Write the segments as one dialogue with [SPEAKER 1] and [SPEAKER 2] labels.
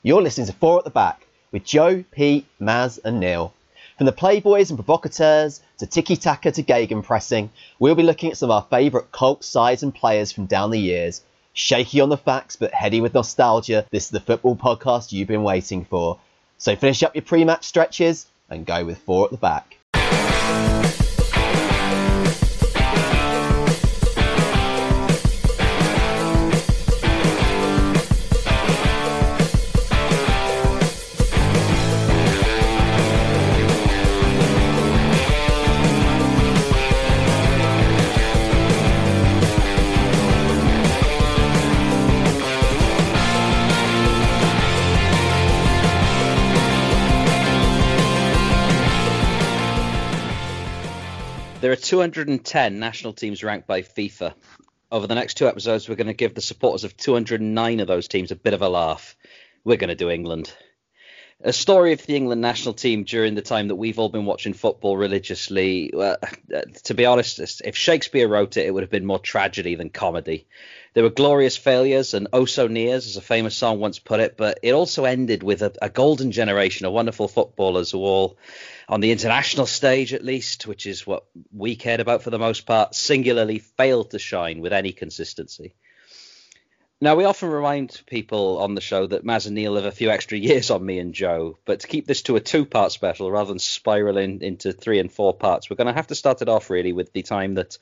[SPEAKER 1] You're listening to Four at the Back with Joe, Pete, Maz, and Neil. From the Playboys and Provocateurs to Tiki Taka to Gegenpressing, pressing, we'll be looking at some of our favourite cult sides and players from down the years. Shaky on the facts, but heady with nostalgia, this is the football podcast you've been waiting for. So finish up your pre match stretches and go with Four at the Back.
[SPEAKER 2] 210 national teams ranked by FIFA. Over the next two episodes, we're going to give the supporters of 209 of those teams a bit of a laugh. We're going to do England. A story of the England national team during the time that we've all been watching football religiously. To be honest, if Shakespeare wrote it, it would have been more tragedy than comedy. There were glorious failures and oh so nears, as a famous song once put it, but it also ended with a, a golden generation of wonderful footballers who all on the international stage at least, which is what we cared about for the most part, singularly failed to shine with any consistency. Now, we often remind people on the show that Maz and Neil have a few extra years on me and Joe, but to keep this to a two part special rather than spiraling into three and four parts, we're going to have to start it off really with the time that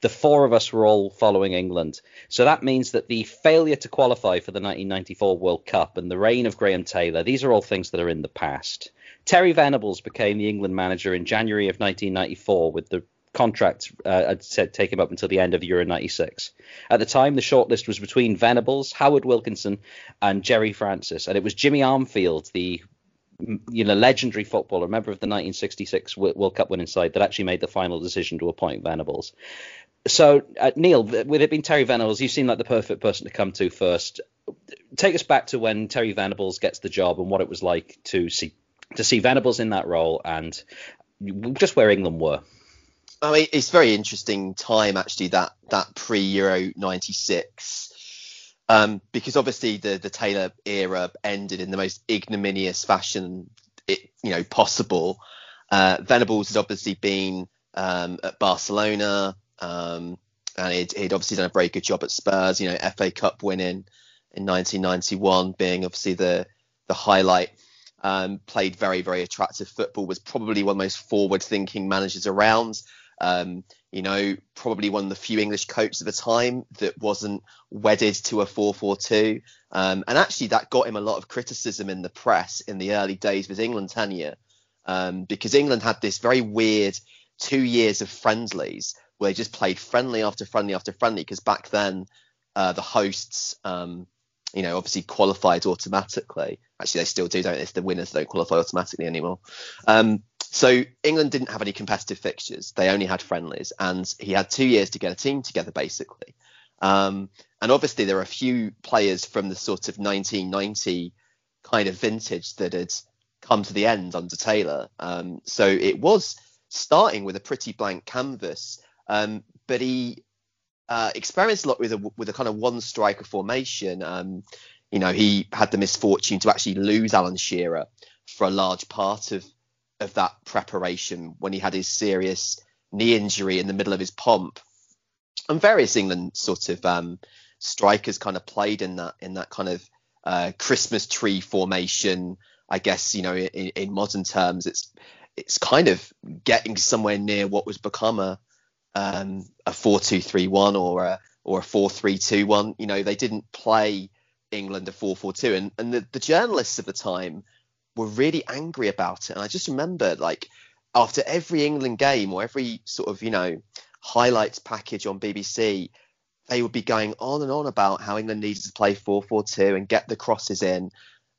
[SPEAKER 2] the four of us were all following England. So that means that the failure to qualify for the 1994 World Cup and the reign of Graham Taylor, these are all things that are in the past. Terry Venables became the England manager in January of 1994 with the contract uh, said take him up until the end of Euro 96. At the time, the shortlist was between Venables, Howard Wilkinson, and Gerry Francis, and it was Jimmy Armfield, the you know legendary footballer, member of the 1966 World Cup winning side, that actually made the final decision to appoint Venables. So, uh, Neil, with it being Terry Venables, you seem like the perfect person to come to first. Take us back to when Terry Venables gets the job and what it was like to see to see Venables in that role and just where England were.
[SPEAKER 1] I mean, it's very interesting time actually that that pre Euro '96. Um, because obviously the the Taylor era ended in the most ignominious fashion it you know possible. Uh, Venables had obviously been um, at Barcelona, um, and he'd, he'd, obviously done a very good job at Spurs. You know, FA Cup winning in 1991 being obviously the the highlight um, played very, very attractive football, was probably one of the most forward thinking managers around. Um, you know, probably one of the few English coaches at the time that wasn't wedded to a 4-4-2. Um, and actually, that got him a lot of criticism in the press in the early days of his England tenure, um, because England had this very weird two years of friendlies where they just played friendly after friendly after friendly. Because back then, uh, the hosts um, you know, obviously qualified automatically. Actually, they still do, don't they? the winners don't qualify automatically anymore. Um, so England didn't have any competitive fixtures; they only had friendlies, and he had two years to get a team together, basically. Um, and obviously, there are a few players from the sort of 1990 kind of vintage that had come to the end under Taylor. Um, so it was starting with a pretty blank canvas, um, but he uh, experienced a lot with a with a kind of one striker formation. Um, you know, he had the misfortune to actually lose Alan Shearer for a large part of of that preparation when he had his serious knee injury in the middle of his pomp. And various England sort of um, strikers kind of played in that in that kind of uh, Christmas tree formation. I guess you know in, in modern terms, it's it's kind of getting somewhere near what was become a um, a four-two-three-one or a or a four-three-two-one. You know, they didn't play England a four-four-two, and and the, the journalists of the time were really angry about it. And I just remember like after every England game or every sort of you know highlights package on BBC, they would be going on and on about how England needed to play 4-4-2 and get the crosses in.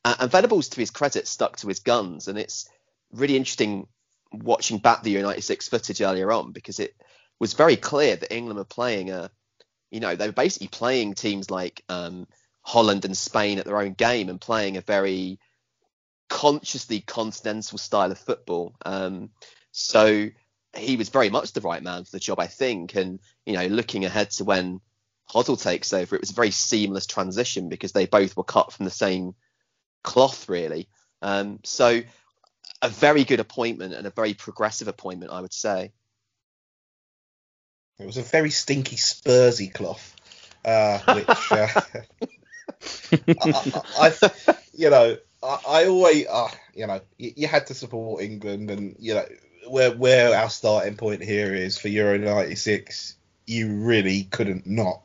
[SPEAKER 1] Uh, and Venables, to his credit, stuck to his guns, and it's really interesting watching back the United Six footage earlier on because it was very clear that England were playing a, you know, they were basically playing teams like um, Holland and Spain at their own game and playing a very consciously continental style of football. Um, so he was very much the right man for the job, I think. And you know, looking ahead to when Hoddle takes over, it was a very seamless transition because they both were cut from the same cloth, really. Um, so a very good appointment and a very progressive appointment, I would say.
[SPEAKER 3] It was a very stinky Spursy cloth, uh, which uh, I, I, I, you know, I, I always, uh, you know, you, you, had to support England, and you know, where where our starting point here is for Euro '96, you really couldn't not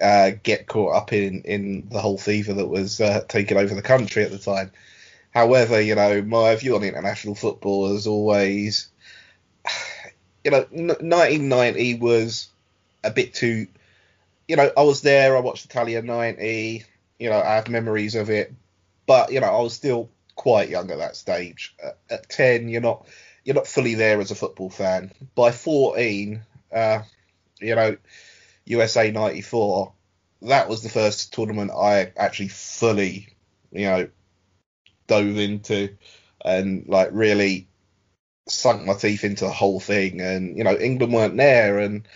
[SPEAKER 3] uh, get caught up in in the whole fever that was uh, taking over the country at the time. However, you know, my view on international football is always, you know, 1990 was a bit too, you know, I was there, I watched Italia 90, you know, I have memories of it, but, you know, I was still quite young at that stage. At, at 10, you're not, you're not fully there as a football fan. By 14, uh, you know, USA 94, that was the first tournament I actually fully, you know, dove into and like really sunk my teeth into the whole thing. And you know, England weren't there, and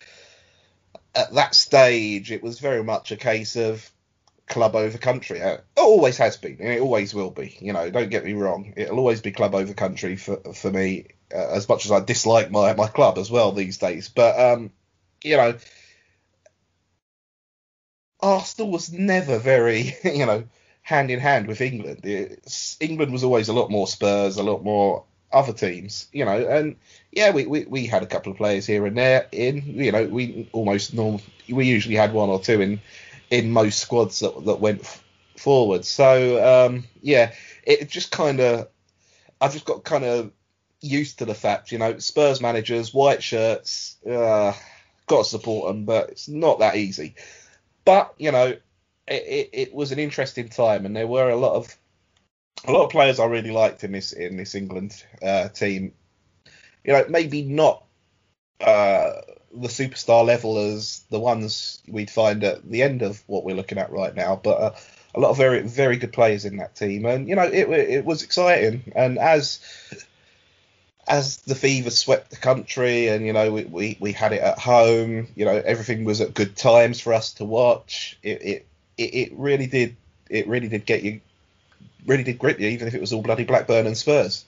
[SPEAKER 3] at that stage, it was very much a case of club over country. It always has been, and it always will be. You know, don't get me wrong; it'll always be club over country for for me. Uh, as much as I dislike my my club as well these days, but um, you know. Arsenal was never very, you know, hand in hand with England. It's, England was always a lot more Spurs, a lot more other teams, you know, and yeah, we, we, we had a couple of players here and there in, you know, we almost normal, we usually had one or two in in most squads that, that went f- forward. So um, yeah, it just kind of, I just got kind of used to the fact, you know, Spurs managers, white shirts, uh, got to support them, but it's not that easy. But you know, it, it, was an interesting time, and there were a lot of a lot of players I really liked in this in this England uh, team. You know, maybe not uh, the superstar level as the ones we'd find at the end of what we're looking at right now, but uh, a lot of very very good players in that team, and you know it it was exciting. And as as the fever swept the country, and you know we, we, we had it at home, you know everything was at good times for us to watch. It, it it, it really did it really did get you really did grip you, even if it was all bloody Blackburn and Spurs.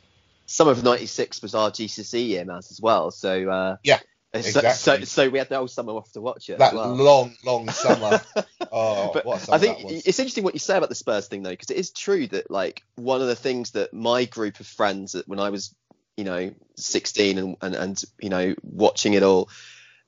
[SPEAKER 1] Some of '96 was our GCSE year, Maz, as well. So uh,
[SPEAKER 3] yeah,
[SPEAKER 1] so, exactly. so, so we had the whole summer off to watch it.
[SPEAKER 3] That
[SPEAKER 1] well.
[SPEAKER 3] long, long summer. oh,
[SPEAKER 1] but I think it's interesting what you say about the Spurs thing, though, because it is true that like one of the things that my group of friends, when I was, you know, 16 and and, and you know watching it all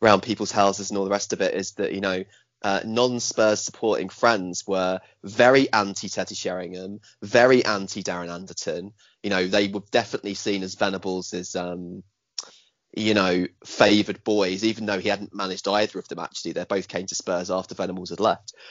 [SPEAKER 1] around people's houses and all the rest of it, is that you know uh, non-Spurs supporting friends were very anti Teddy Sheringham, very anti Darren Anderton. You know, they were definitely seen as Venables um, you know, favoured boys, even though he hadn't managed either of them. Actually, they both came to Spurs after Venables had left.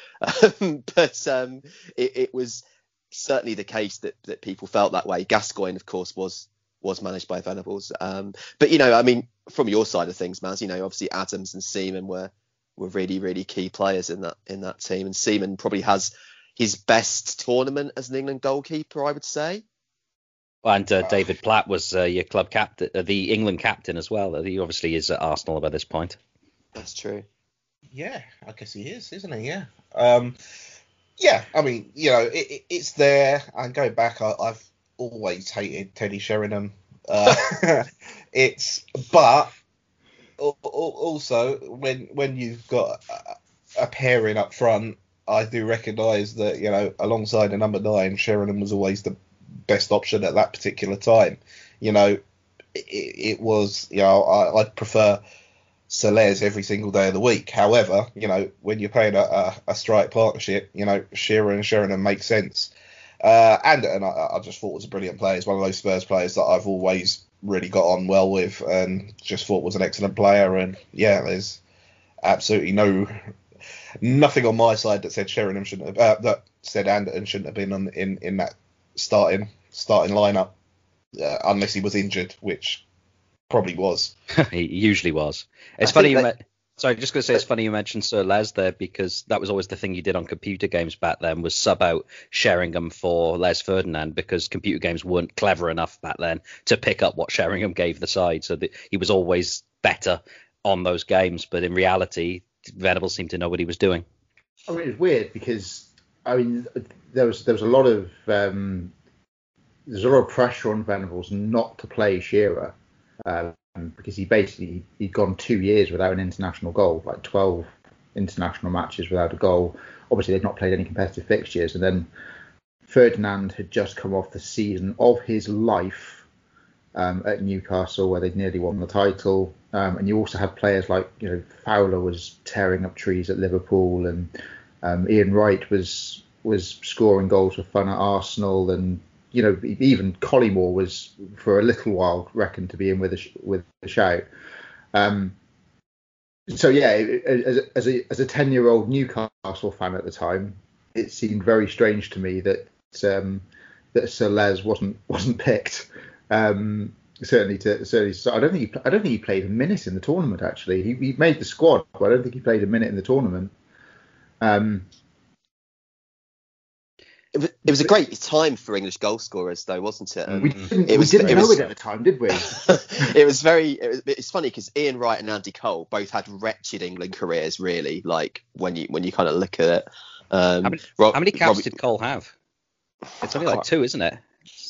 [SPEAKER 1] Um, but um, it, it, was certainly the case that that people felt that way. Gascoigne, of course, was was managed by Venables. Um, but you know, I mean, from your side of things, Maz, you know, obviously Adams and Seaman were were really really key players in that in that team. And Seaman probably has his best tournament as an England goalkeeper, I would say.
[SPEAKER 2] And uh, David Platt was uh, your club captain, uh, the England captain as well. He obviously is at Arsenal by this point.
[SPEAKER 1] That's true.
[SPEAKER 3] Yeah, I guess he is, isn't he? Yeah. Um, yeah, I mean, you know, it, it, it's there. And going back, I, have always hated Teddy Sheringham. Uh, it's, but also when when you've got a pairing up front, I do recognise that you know alongside a number nine, Sheringham was always the best option at that particular time. You know, it, it was you know I, I'd prefer Sir Les every single day of the week. However, you know when you're playing a, a, a strike partnership, you know Shearer and Sheringham make sense. Uh, and and I, I, just thought was a brilliant player. He's one of those Spurs players that I've always really got on well with and just thought was an excellent player. And yeah, there's absolutely no nothing on my side that said Sheringham shouldn't have uh, that said Anderton shouldn't have been on, in in that starting starting lineup uh, unless he was injured, which probably was.
[SPEAKER 2] he usually was. It's I funny that, met, Sorry, just going to say it's funny you mentioned Sir Les there because that was always the thing you did on computer games back then was sub out Sheringham for Les Ferdinand because computer games weren't clever enough back then to pick up what Sheringham gave the side. So the, he was always better on those games, but in reality, Venable seemed to know what he was doing.
[SPEAKER 4] I mean, it's weird because I mean, there was there was a lot of um, there's a lot of pressure on Venables not to play Shearer um, because he basically he'd gone two years without an international goal, like 12 international matches without a goal. Obviously, they'd not played any competitive fixtures, and then Ferdinand had just come off the season of his life um, at Newcastle, where they'd nearly won the title. Um, and you also had players like you know Fowler was tearing up trees at Liverpool, and um, Ian Wright was was scoring goals for fun at Arsenal, and you know even Collymore was for a little while reckoned to be in with a with a shout. Um, so yeah, as, as a as a ten year old Newcastle fan at the time, it seemed very strange to me that um, that Sir Les wasn't wasn't picked. Um, certainly to certainly so I don't think he I don't think he played a minute in the tournament actually. He, he made the squad, but I don't think he played a minute in the tournament. Um,
[SPEAKER 1] it was, it was a great time for English goal scorers, though, wasn't it?
[SPEAKER 4] we didn't, it was, we didn't it know was, it at the time, did we?
[SPEAKER 1] it was very. It was, it's funny because Ian Wright and Andy Cole both had wretched England careers, really. Like when you when you kind of look at it. Um,
[SPEAKER 2] how, many, Rob, how many caps Robbie, did Cole have? It's only like two, isn't it?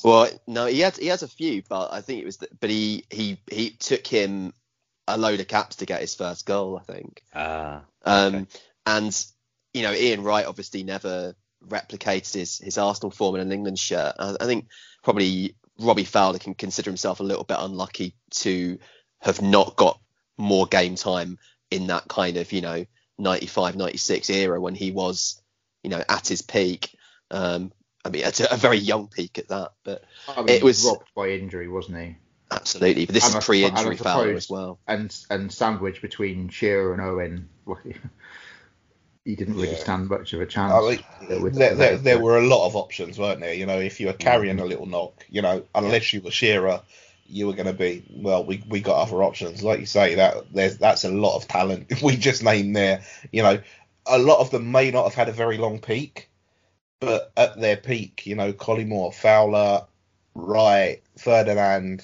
[SPEAKER 1] Well, no, he had he has a few, but I think it was. The, but he he he took him a load of caps to get his first goal, I think.
[SPEAKER 2] Ah.
[SPEAKER 1] Uh, okay. Um, and you know, Ian Wright obviously never replicated his his Arsenal form in an England shirt. I, I think probably Robbie Fowler can consider himself a little bit unlucky to have not got more game time in that kind of you know 95 96 era when he was you know at his peak um, I mean, at a, a very young peak at that. But
[SPEAKER 4] I mean, it was robbed by injury, wasn't he?
[SPEAKER 1] Absolutely, but this and is pre-injury Fowler as well.
[SPEAKER 4] And and sandwich between Shearer and Owen, he didn't really yeah. stand much of a chance. I
[SPEAKER 3] mean, there, there, there, were a lot of options, weren't there? You know, if you were carrying a little knock, you know, unless you were Shearer, you were going to be well. We, we got other options, like you say. That there's that's a lot of talent If we just named there. You know, a lot of them may not have had a very long peak, but at their peak, you know, Collymore, Fowler, Wright, Ferdinand,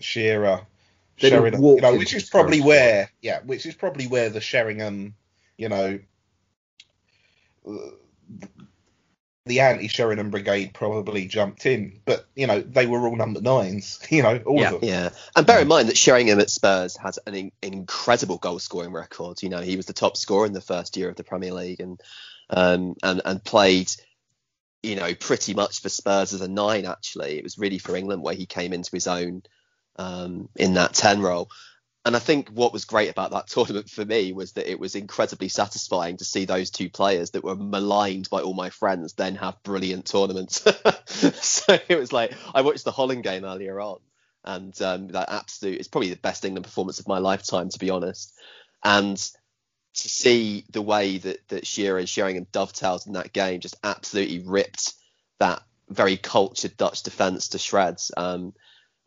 [SPEAKER 3] Shearer, Sheringham, you know, which is probably where, yeah, which is probably where the Sheringham, you know, the anti-Sheringham brigade probably jumped in, but you know they were all number nines, you know, all
[SPEAKER 1] yeah,
[SPEAKER 3] of them.
[SPEAKER 1] Yeah, and bear in mind that Sheringham at Spurs has an, in, incredible goal scoring record. You know, he was the top scorer in the first year of the Premier League, and um, and and played you know, pretty much for Spurs as a nine. Actually, it was really for England where he came into his own um, in that ten role. And I think what was great about that tournament for me was that it was incredibly satisfying to see those two players that were maligned by all my friends then have brilliant tournaments. so it was like I watched the Holland game earlier on, and um, that absolute it's probably the best England performance of my lifetime, to be honest. And to see the way that that Shearer and Sheringham dovetailed in that game, just absolutely ripped that very cultured Dutch defence to shreds. Um,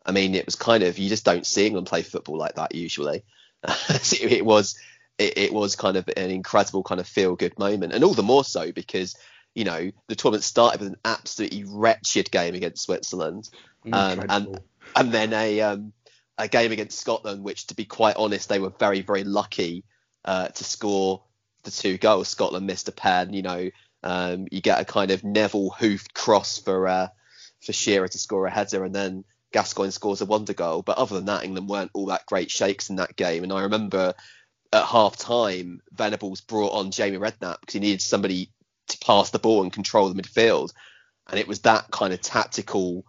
[SPEAKER 1] I mean, it was kind of you just don't see England play football like that usually. it was it, it, was kind of an incredible kind of feel good moment, and all the more so because you know the tournament started with an absolutely wretched game against Switzerland, um, and and then a um, a game against Scotland, which to be quite honest, they were very very lucky uh, to score the two goals. Scotland missed a pen. You know, um, you get a kind of Neville hoofed cross for uh, for Shearer to score a header, and then Gascoigne scores a wonder goal. But other than that, England weren't all that great shakes in that game. And I remember at half time, Venables brought on Jamie Redknapp because he needed somebody to pass the ball and control the midfield. And it was that kind of tactical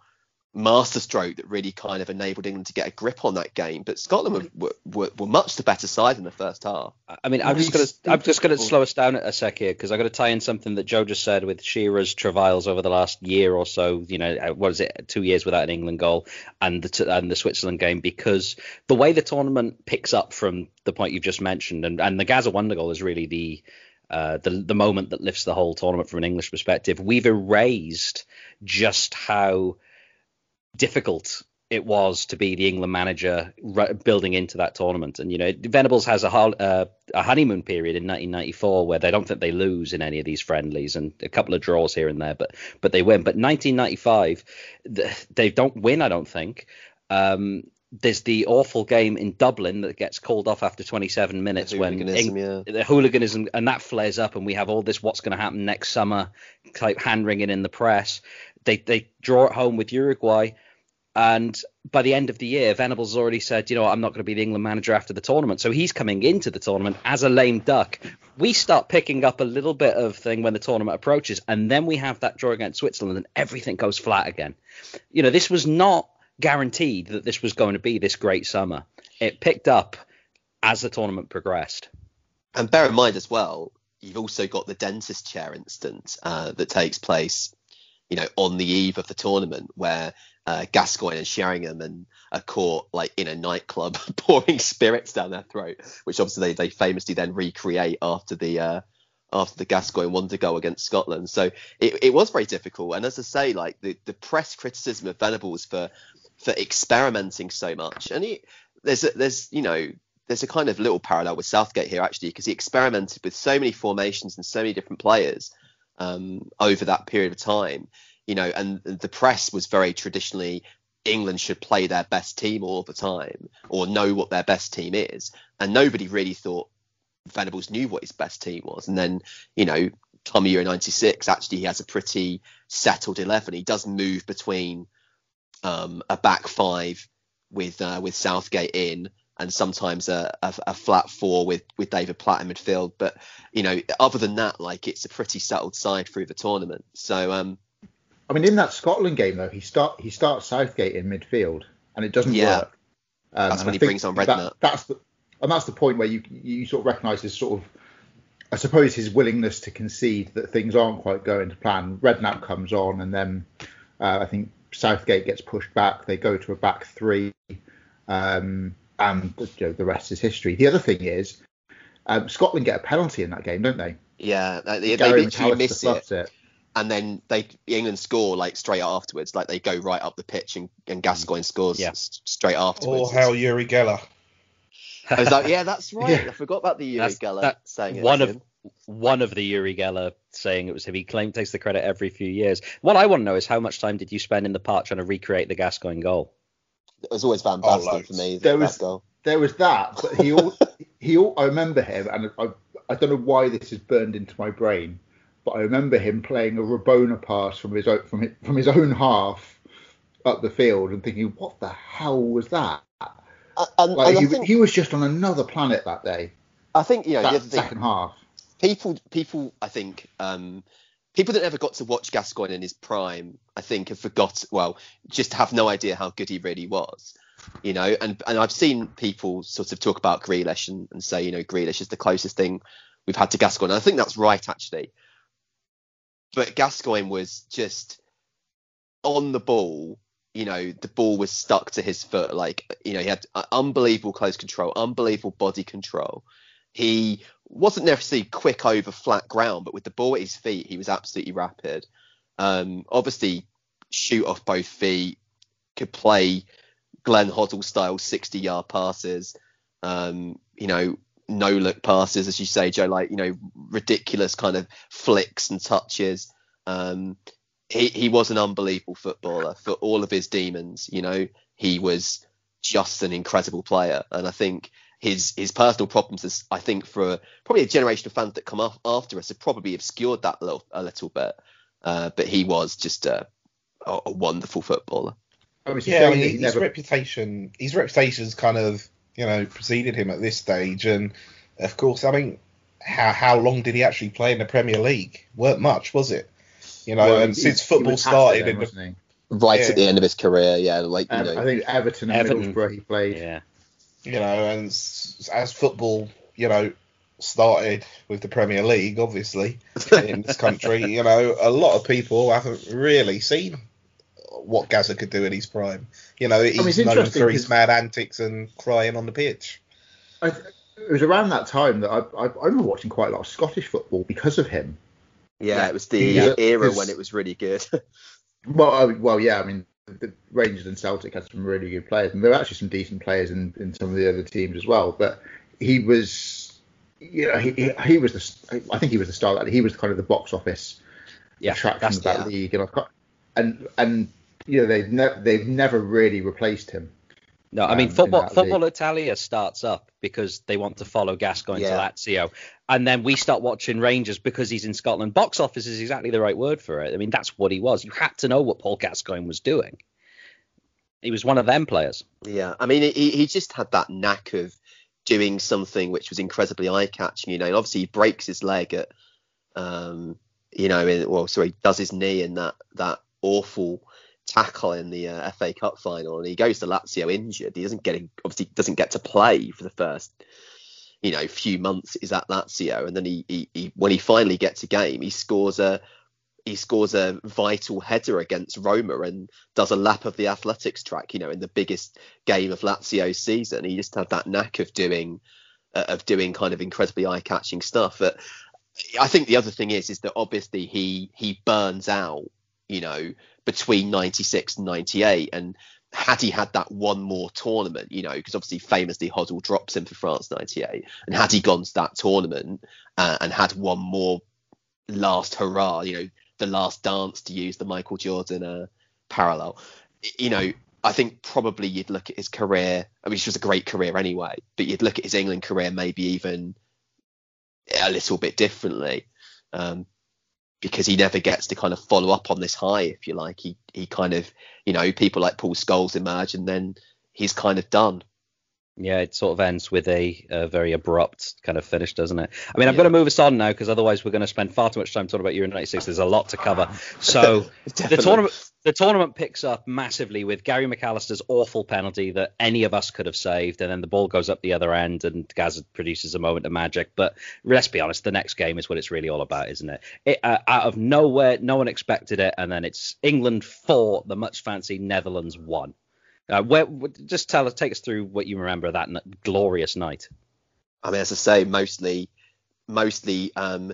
[SPEAKER 1] masterstroke that really kind of enabled England to get a grip on that game. But Scotland were, were, were much the better side in the first half.
[SPEAKER 2] I mean, I'm just to I'm just to slow us down a sec here because got to tie in something that Joe just said with Shearer's travails over the last year or so. You know, uh, what is it, two years without an England goal and the and the Switzerland game because the way the tournament picks up from the point you've just mentioned and and the Gazza wonder goal is really the uh, the the moment that lifts the whole tournament from an English perspective. We've erased just how difficult it was to be the England manager building into that tournament. And you know, Venables has a, uh, a honeymoon period in 1994 where they don't think they lose in any of these friendlies, and a couple of draws here and there, but but they win. But 1995, they don't win, I don't think. Um, there's the awful game in Dublin that gets called off after 27 minutes when Eng-
[SPEAKER 1] yeah.
[SPEAKER 2] the hooliganism and that flares up and we have all this what's going to happen next summer type hand wringing in the press. They they draw it home with Uruguay, and by the end of the year, Venables has already said, you know, I'm not going to be the England manager after the tournament. So he's coming into the tournament as a lame duck. We start picking up a little bit of thing when the tournament approaches, and then we have that draw against Switzerland, and everything goes flat again. You know, this was not guaranteed that this was going to be this great summer. It picked up as the tournament progressed.
[SPEAKER 1] And bear in mind as well, you've also got the dentist chair instance uh, that takes place, you know, on the eve of the tournament where uh, Gascoigne and Sheringham and are caught like in a nightclub pouring spirits down their throat, which obviously they, they famously then recreate after the uh, after the Gascoigne won to go against Scotland. So it, it was very difficult. And as I say, like the, the press criticism of Venables for for experimenting so much, and he, there's a, there's you know there's a kind of little parallel with Southgate here actually because he experimented with so many formations and so many different players um, over that period of time. You know, and the press was very traditionally England should play their best team all the time or know what their best team is, and nobody really thought Venables knew what his best team was. And then, you know, come Euro '96, actually he has a pretty settled eleven. He does move between um, a back five with uh, with Southgate in and sometimes a, a, a, flat four with with David Platt in midfield. But you know, other than that, like it's a pretty settled side through the tournament. So um,
[SPEAKER 4] I mean, in that Scotland game though, he start he starts Southgate in midfield, and it doesn't
[SPEAKER 1] Yeah.
[SPEAKER 4] work. Um,
[SPEAKER 1] That's
[SPEAKER 4] and
[SPEAKER 1] when
[SPEAKER 4] I
[SPEAKER 1] he brings on
[SPEAKER 4] that-
[SPEAKER 1] Redknapp.
[SPEAKER 4] That's the and that's the point where you you sort of recognise his sort of, I suppose, his willingness to concede that things aren't quite going to plan. Redknapp comes on, and then uh, I think Southgate gets pushed back. They go to a back three, um, and you know, the rest is history. The other thing is, um, Scotland get a penalty in that game, don't they?
[SPEAKER 1] yeah, they, they literally miss it,
[SPEAKER 4] it.
[SPEAKER 1] and then they England score like straight afterwards. Like they go right up the pitch, and, and Gascoigne scores
[SPEAKER 2] Yeah.
[SPEAKER 1] s- straight afterwards.
[SPEAKER 3] Or how Uri Geller.
[SPEAKER 1] I was like, yeah, that's right.
[SPEAKER 4] Yeah.
[SPEAKER 1] I forgot about the Uri
[SPEAKER 2] That's-
[SPEAKER 1] Geller
[SPEAKER 2] that-
[SPEAKER 1] saying it.
[SPEAKER 2] one of one of the Uri Geller saying it was him. He claimed takes the credit every few years. What I want to know is how much time did you spend in the park trying to recreate the Gascoigne goal?
[SPEAKER 1] It was always Van
[SPEAKER 3] Oh,
[SPEAKER 1] Basten
[SPEAKER 3] loads.
[SPEAKER 1] for me.
[SPEAKER 4] There was-
[SPEAKER 1] goal.
[SPEAKER 4] there was that, but he all, he all, I remember him, and I I don't know why this is burned into my brain, but I remember him playing a Rabona pass from his own, from his, from his own half up the field and thinking, what the hell was that?
[SPEAKER 1] Uh, and,
[SPEAKER 4] Like
[SPEAKER 1] and
[SPEAKER 4] he,
[SPEAKER 1] think
[SPEAKER 4] he was just on another planet that day.
[SPEAKER 1] I think you know the
[SPEAKER 4] That
[SPEAKER 1] thing
[SPEAKER 4] second half.
[SPEAKER 1] people people I think um, people that never got to watch Gascoigne in his prime I think have forgot well just have no idea how good he really was you know? And and I've seen people sort of talk about Grealish and, and say you know Grealish is the closest thing we've had to Gascoigne. And I think that's right actually. But Gascoigne was just on the ball you know the ball was stuck to his foot like you know he had uh, unbelievable close control unbelievable body control. He wasn't necessarily quick over flat ground, but with the ball at his feet, he was absolutely rapid. Um, obviously, shoot off both feet, could play Glenn Hoddle style 60 yard passes, um, you know, no look passes, as you say, Joe, like, you know, ridiculous kind of flicks and touches. Um, he, he was an unbelievable footballer for all of his demons, you know, he was just an incredible player. And I think his his personal problems, is, I think, for probably a generation of fans that come af- after us, have probably obscured that a little, a little bit. Uh, but he was just a, a, a wonderful footballer.
[SPEAKER 4] I mean, it's a
[SPEAKER 3] Yeah, I
[SPEAKER 4] shame
[SPEAKER 3] mean, his
[SPEAKER 4] never
[SPEAKER 3] reputation, his reputation's kind of, you know, preceded him at this stage, and of course, I mean, how how long did he actually play in the Premier League? weren't much, was it? You know,
[SPEAKER 4] well,
[SPEAKER 3] and
[SPEAKER 4] he-
[SPEAKER 3] since football
[SPEAKER 4] was
[SPEAKER 3] started,
[SPEAKER 4] then,
[SPEAKER 3] in the.
[SPEAKER 1] Right
[SPEAKER 3] Yeah.
[SPEAKER 1] at the end of his career, yeah, like you
[SPEAKER 4] Um,
[SPEAKER 1] know,
[SPEAKER 4] I think Everton and
[SPEAKER 2] Everton.
[SPEAKER 4] Middlesbrough he played.
[SPEAKER 2] Yeah.
[SPEAKER 3] You know, and as football, you know, started with the Premier League, obviously in this country, you know, a lot of people haven't really seen what Gazza could do in his prime. You know, he's
[SPEAKER 4] it's
[SPEAKER 3] known for his mad antics and crying on the pitch.
[SPEAKER 4] I, it was around that time that I, I, I remember watching quite a lot of Scottish football because of him.
[SPEAKER 1] yeah, it was the
[SPEAKER 4] Yeah,
[SPEAKER 1] era when it was really good.
[SPEAKER 4] Well, I, well, yeah. I mean, the Rangers and Celtic had some really good players, and there were actually some decent players in, in some of the other teams as well. But he was, you know, he, he, was the. I think he was the star. He was kind of the box office
[SPEAKER 2] Yeah.
[SPEAKER 4] attraction of that
[SPEAKER 1] yeah.
[SPEAKER 4] league, and I can't, and and you know they've ne- they've never really replaced him.
[SPEAKER 2] No, I mean
[SPEAKER 4] um,
[SPEAKER 2] football. Football. Italia starts up because they want to follow Gascoigne
[SPEAKER 1] Yeah.
[SPEAKER 2] to Lazio, and then we start watching Rangers because he's in Scotland. Box office is exactly the right word for it. I mean, that's what he was. You had to know what Paul Gascoigne was doing. He was one of them players.
[SPEAKER 1] Yeah, I mean, he, he just had that knack of doing something which was incredibly eye-catching, you know. And obviously, he breaks his leg at, um, you know, in, well, sorry, does his knee in that that awful tackle in the uh, FA Cup final, and he goes to Lazio injured. He doesn't get obviously doesn't get to play for the first, you know, few months. Is at Lazio, and then he, he, he when he finally gets a game, he scores a he scores a vital header against Roma and does a lap of the athletics track, you know, in the biggest game of Lazio's season. He just had that knack of doing uh, of doing kind of incredibly eye-catching stuff. But I think the other thing is is that obviously he he burns out, you know, between 96 and 98 and had he had that one more tournament, you know, because obviously famously Hoddle drops him for France 98, and had he gone to that tournament uh, and had one more last hurrah, you know, the last dance to use the Michael Jordan uh, parallel. You know, I think probably you'd look at his career. I mean, it was a great career anyway, but you'd look at his England career maybe even a little bit differently. Um, because he never gets to kind of follow up on this high, if you like. He he kind of, you know, people like Paul Scholes emerge and then he's kind of done.
[SPEAKER 2] Yeah, it sort of ends with a, a very abrupt kind of finish, doesn't it? I mean, I'm
[SPEAKER 1] Yeah.
[SPEAKER 2] going to move us on now because otherwise we're going to spend far too much time talking about Euro 96. There's a lot to cover. So the tournament the tournament picks up massively with Gary McAllister's awful penalty that any of us could have saved, and then the ball goes up the other end, and Gaz produces a moment of magic. But let's be honest, the next game is what it's really all about, isn't it? it uh, out of nowhere, no one expected it, and then it's England four, the much fancied Netherlands one. Uh, where, just tell us, take us through what you remember of that glorious night.
[SPEAKER 1] I mean, as I say, mostly, mostly um,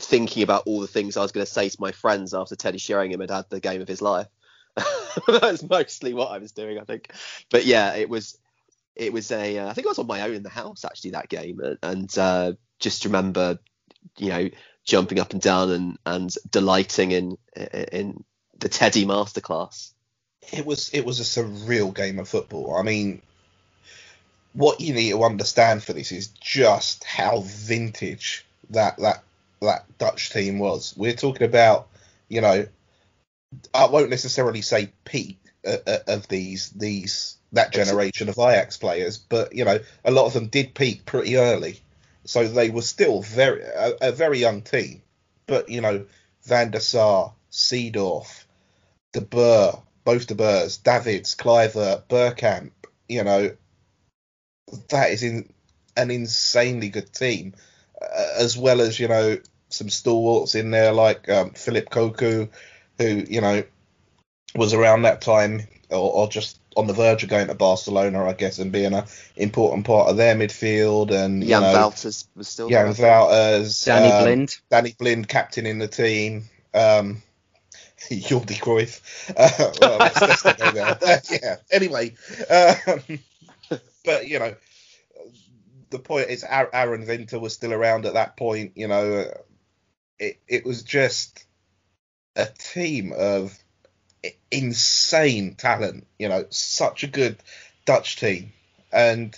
[SPEAKER 1] thinking about all the things I was going to say to my friends after Teddy Sheringham had had the game of his life. That's mostly what I was doing, I think. But yeah, it was, it was a. Uh, I think I was on my own in the house actually that game, and, uh, just remember, you know, jumping up and down and and delighting in in the Teddy masterclass.
[SPEAKER 3] it was it was a surreal game of football. I mean, what you need to understand for this is just how vintage that that that Dutch team was. We're talking about, you know, I won't necessarily say peak uh, uh, of these these that generation of Ajax players, but you know, a lot of them did peak pretty early, so they were still very a, a very young team. But you know, Van der Sar, Seedorf, De Boer, both De Boers, Davids, Kluivert, Bergkamp, you know, that is in an insanely good team, uh, as well as you know some stalwarts in there like um, Phillip Cocu, who you know was around that time or, or just on the verge of going to Barcelona, I guess, and being an important part of their midfield, and you
[SPEAKER 1] Jan
[SPEAKER 3] know,
[SPEAKER 1] Wouters was still
[SPEAKER 3] Jan
[SPEAKER 1] there.
[SPEAKER 3] Wouters,
[SPEAKER 2] Danny
[SPEAKER 3] um,
[SPEAKER 2] Blind.
[SPEAKER 3] Danny Blind captain in the team. Um, Jordi Cruyff. Uh, well, let's, let's not go there. Uh, yeah. Anyway, um, but you know, the point is Aron Winter was still around at that point. You know, it it was just a team of insane talent. You know, such a good Dutch team, and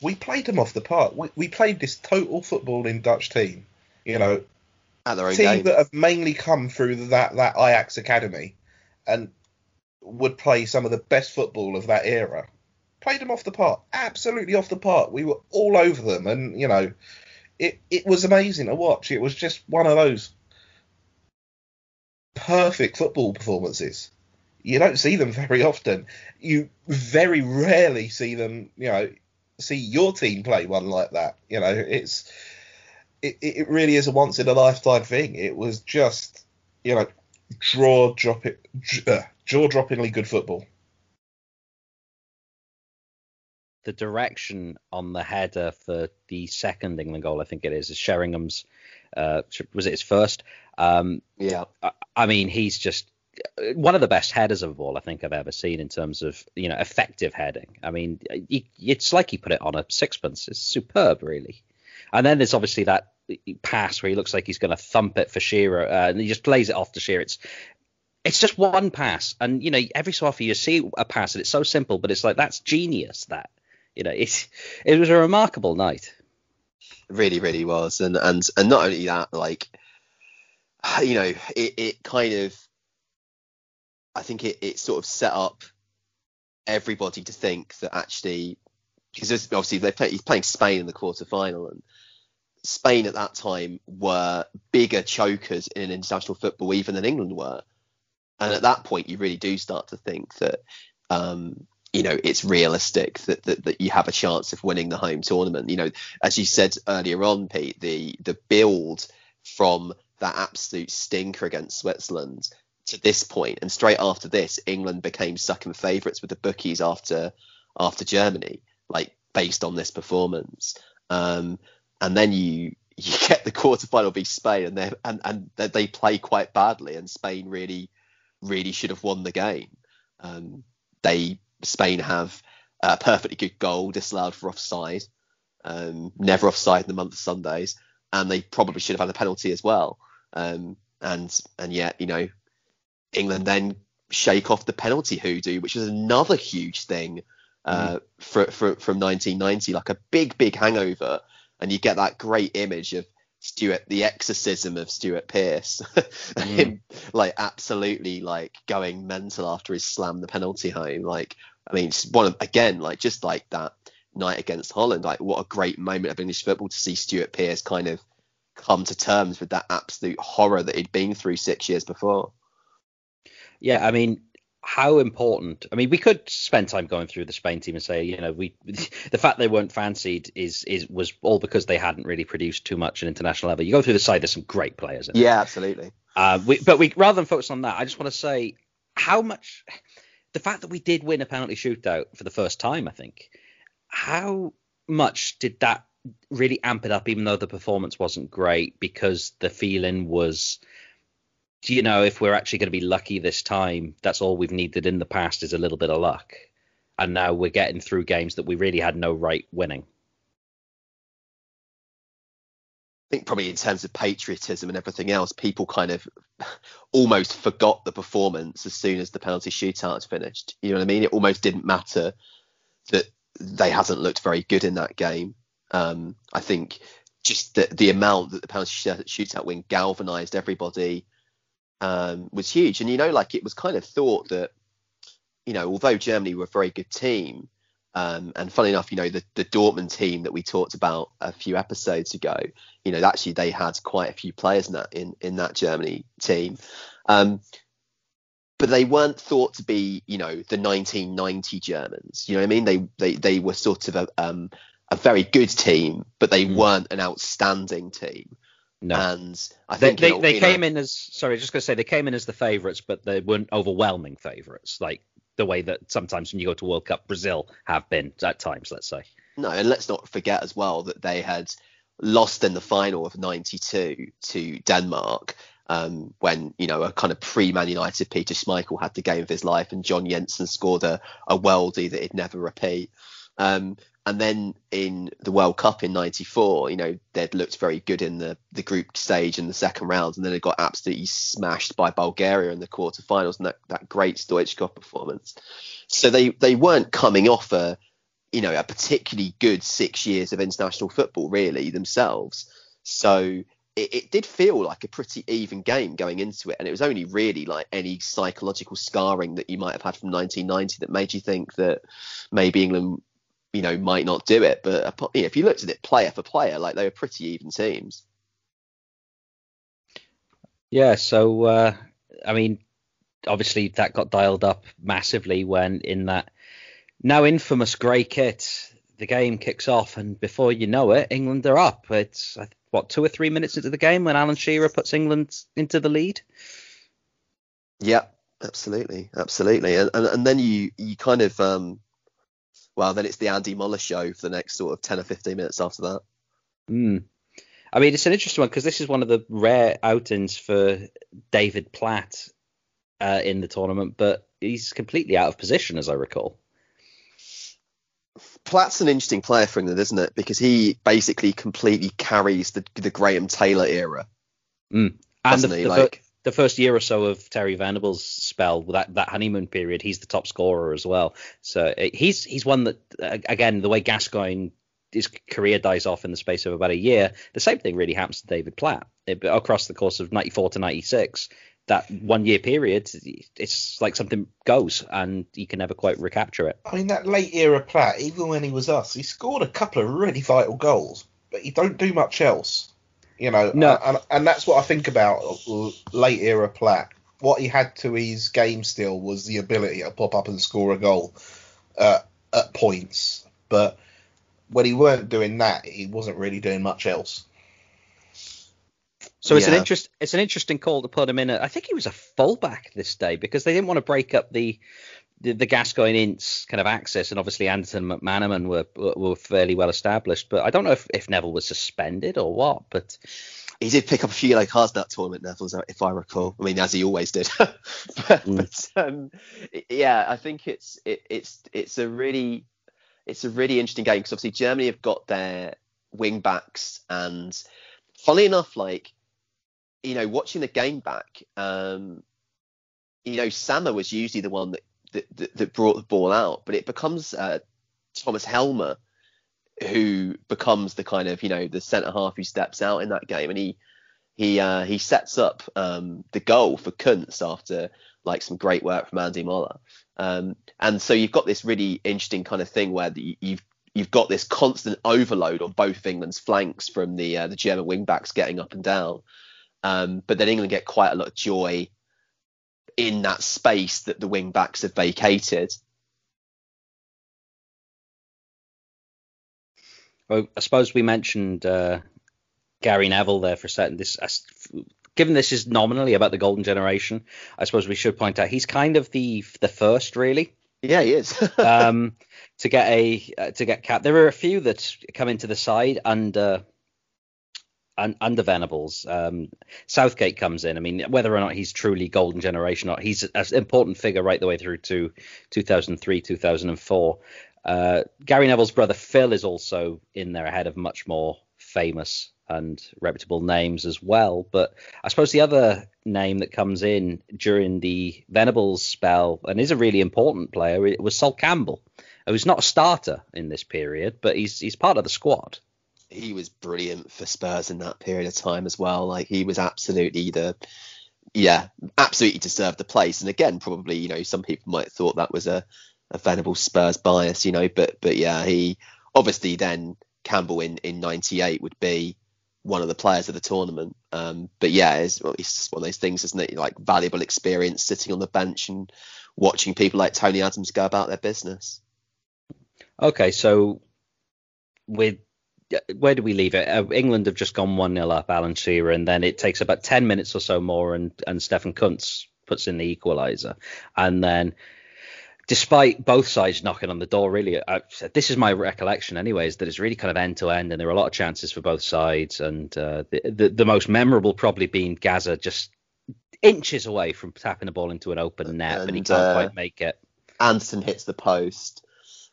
[SPEAKER 3] we played them off the park. We, we played this total footballing Dutch team. You know,
[SPEAKER 1] at their own
[SPEAKER 3] team
[SPEAKER 1] game.
[SPEAKER 3] that have mainly come through that that Ajax academy and would play some of the best football of that era. Played them off the park, absolutely off the park. We were all over them, and you know, it it was amazing to watch. It was just one of those perfect football performances. You don't see them very often. You very rarely see them. You know, see your team play one like that. You know, it's it, it really is a once in a lifetime thing. It was just, you know, draw drop it, uh, jaw droppingly good football.
[SPEAKER 2] The direction on the header for the second England goal, I think it is, is Sheringham's. Uh, was it his first? Um,
[SPEAKER 1] Yeah.
[SPEAKER 2] I, I mean, he's just one of the best headers of all I think I've ever seen in terms of you know effective heading. I mean, he, it's like he put it on a sixpence. It's superb, really. And then there's obviously that pass where he looks like he's going to thump it for Shearer, uh, and he just plays it off to Shearer. It's it's just one pass, and you know every so often you see a pass and it's so simple, but it's like that's genius. That you know it's it was a remarkable night.
[SPEAKER 1] It really, really was, and and and not only that, like you know, it it kind of, I think it it sort of set up everybody to think that actually because obviously they play, he's playing Spain in the quarter final and Spain at that time were bigger chokers in international football even than England were. And at that point, you really do start to think that, um, you know, it's realistic that, that, that you have a chance of winning the home tournament. You know, as you said earlier on, Pete, the the build from that absolute stinker against Switzerland to this point, and straight after this, England became second favourites with the bookies after after Germany, like based on this performance. Um, and then you you get the quarterfinal be Spain, and they and and they play quite badly, and Spain really really should have won the game. Um, they Spain have a perfectly good goal disallowed for offside, um, never offside in the month of Sundays, and they probably should have had a penalty as well. Um, and and yet you know England then shake off the penalty hoodoo, which is another huge thing uh, mm. for, for, from 1990, like a big big hangover, and you get that great image of Stuart, the exorcism of Stuart Pearce, mm. him like absolutely like going mental after he slammed the penalty home. Like, I mean, one of, again, like just like that night against Holland, like what a great moment of English football to see Stuart Pearce kind of come to terms with that absolute horror that he'd been through six years before.
[SPEAKER 2] Yeah, I mean, how important. I mean, we could spend time going through the Spain team and say, you know, we the fact they weren't fancied is is was all because they hadn't really produced too much at international level. You go through the side, there's some great players.
[SPEAKER 1] yeah, absolutely.
[SPEAKER 2] Uh, we, but we rather than focus on that, I just want to say how much the fact that we did win a penalty shootout for the first time. I think how much did that really amp it up, even though the performance wasn't great, because the feeling was you know, if we're actually going to be lucky this time, that's all we've needed in the past is a little bit of luck. And now we're getting through games that we really had no right winning.
[SPEAKER 1] Think probably in terms of patriotism and everything else, people kind of almost forgot the performance as soon as the penalty shootout finished. You know what I mean? It almost didn't matter that they hasn't looked very good in that game. Um, I think just the, the amount that the penalty shootout win galvanized everybody um, was huge. And you know, like it was kind of thought that, you know, although Germany were a very good team, um, and funny enough, you know, the, the Dortmund team that we talked about a few episodes ago, you know, actually they had quite a few players in that in, in that Germany team. Um, but they weren't thought to be, you know, the 1990 Germans. You know what I mean? They they they were sort of a um, a very good team, but they mm. weren't an outstanding team. No. And I think
[SPEAKER 2] they, they, they came know, in as sorry, just gonna say they came in as the favourites, but they weren't overwhelming favourites, like the way that sometimes when you go to World Cup, Brazil have been at times, let's say.
[SPEAKER 1] No, and let's not forget as well that they had lost in the final of '92 to Denmark, um, when you know a kind of pre-Man United Peter Schmeichel had the game of his life, and John Jensen scored a, a worldie that he'd never repeat. Um, and then in the World Cup in '94, you know they'd looked very good in the the group stage in the second round, and then they got absolutely smashed by Bulgaria in the quarterfinals, and that that great Stoichkov performance. So they they weren't coming off a you know a particularly good six years of international football really themselves. So it, it, did feel like a pretty even game going into it, and it was only really like any psychological scarring that you might have had from 1990 that made you think that maybe England you know, might not do it. But you know, if you looked at it player for player, like they were pretty even teams.
[SPEAKER 2] Yeah. So, uh, I mean, obviously that got dialed up massively when in that now infamous grey kit, the game kicks off, and before you know it, England are up. It's what two or three minutes into the game when Alan Shearer puts England into the lead.
[SPEAKER 1] Yeah, absolutely, absolutely, and and, and then you you kind of um, well, then it's the Andy Möller show for the next sort of 10 or 15 minutes after that.
[SPEAKER 2] Mm. I mean, it's an interesting one because this is one of the rare outings for David Platt uh, in the tournament, but he's completely out of position, as I recall.
[SPEAKER 1] Platt's an interesting player for England, isn't it? Because he basically completely carries the the Graham Taylor era.
[SPEAKER 2] Mm. And the, the, like... the first year or so of Terry Venables' spell, that that honeymoon period, he's the top scorer as well. So uh, he's he's one that again the way Gascoigne his career dies off in the space of about a year. The same thing really happens to David Platt it, across the course of 94 to 96. That one year period, it's like something goes and you can never quite recapture it.
[SPEAKER 3] I mean, that late era Platt, even when he was us, he scored a couple of really vital goals, but he don't do much else. You know,
[SPEAKER 2] no.
[SPEAKER 3] and, and that's what I think about late era Platt. What he had to his game still was the ability to pop up and score a goal uh, at points, but when he weren't doing that, he wasn't really doing much else.
[SPEAKER 2] So it's an interest. It's an interesting call to put him in. I think he was a fullback this day because they didn't want to break up the the, the Gascoigne Ince kind of access, and obviously Anderton McManaman were were fairly well established. But I don't know if, if Neville was suspended or what. But
[SPEAKER 1] he did pick up a few yellow cards that tournament, Neville, if I recall. I mean, as he always did. but, mm. but um, yeah, I think it's it, it's it's a really it's a really interesting game because obviously Germany have got their wing backs, and funny enough, like you know, watching the game back, um, you know, Sammer was usually the one that that, that brought the ball out, but it becomes uh, Thomas Helmer who becomes the kind of you know the centre half who steps out in that game, and he he uh, he sets up um, the goal for Kuntz after like some great work from Andy Möller. Um, and so you've got this really interesting kind of thing where the, you've you've got this constant overload on both of England's flanks from the uh, the German wingbacks getting up and down. Um, but then England get quite a lot of joy in that space that the wingbacks have vacated.
[SPEAKER 2] Well, I suppose we mentioned uh, Gary Neville there for a second. This given this is nominally about the golden generation, I suppose we should point out he's kind of the the first really.
[SPEAKER 1] Yeah, he is.
[SPEAKER 2] um, to get a uh, to get cap. There are a few that come into the side under under Venables. Um, Southgate comes in. I mean, whether or not he's truly golden generation, or he's an important figure right the way through to 2003, 2004. Uh, Gary Neville's brother Phil is also in there ahead of much more famous and reputable names as well. But I suppose the other name that comes in during the Venables spell and is a really important player was Sol Campbell, who's not a starter in this period, but he's he's part of the squad.
[SPEAKER 1] He was brilliant for Spurs in that period of time as well. Like he was absolutely the yeah, absolutely deserved the place. And again, probably, you know, some people might have thought that was a, a Venables Spurs bias, you know, but but yeah, he obviously then Campbell in in '98 would be one of the players of the tournament. Um, but yeah, it's, it's one of those things, isn't it? Like valuable experience sitting on the bench and watching people like Tony Adams go about their business.
[SPEAKER 2] Okay, so with where do we leave it? Uh, England have just gone one 0 up, Alan Shearer, and then it takes about ten minutes or so more, and and Stefan Kuntz puts in the equaliser, and then despite both sides knocking on the door, really, I, this is my recollection, anyways, that it's really kind of end to end, and there are a lot of chances for both sides, and uh, the, the, the most memorable probably being Gazza just inches away from tapping the ball into an open net, and, but he can't uh, quite make it.
[SPEAKER 1] Anderton hits the post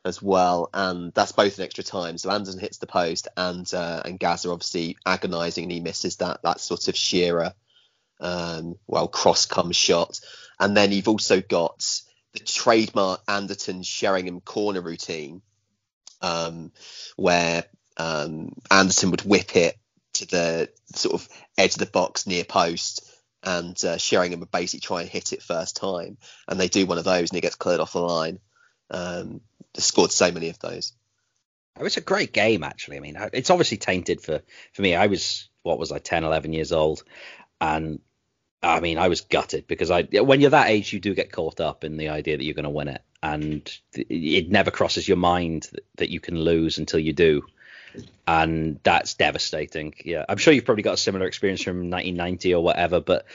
[SPEAKER 1] as well, and that's both an extra time. So Anderton hits the post, and uh, and Gazza obviously agonising, and he misses that that sort of Shearer, um, well cross come shot, and then you've also got the trademark Anderton Sheringham corner routine, um, where um, Anderton would whip it to the sort of edge of the box near post, and uh, Sheringham would basically try and hit it first time, and they do one of those, and it gets cleared off the line. Um, scored so many of those.
[SPEAKER 2] It was a great game, actually. I mean, it's obviously tainted for for me. I was what was I, 10, 11 years old, and I mean, I was gutted because I when you're that age, you do get caught up in the idea that you're going to win it, and it never crosses your mind that you can lose until you do, and that's devastating. Yeah, I'm sure you've probably got a similar experience from 1990 or whatever, but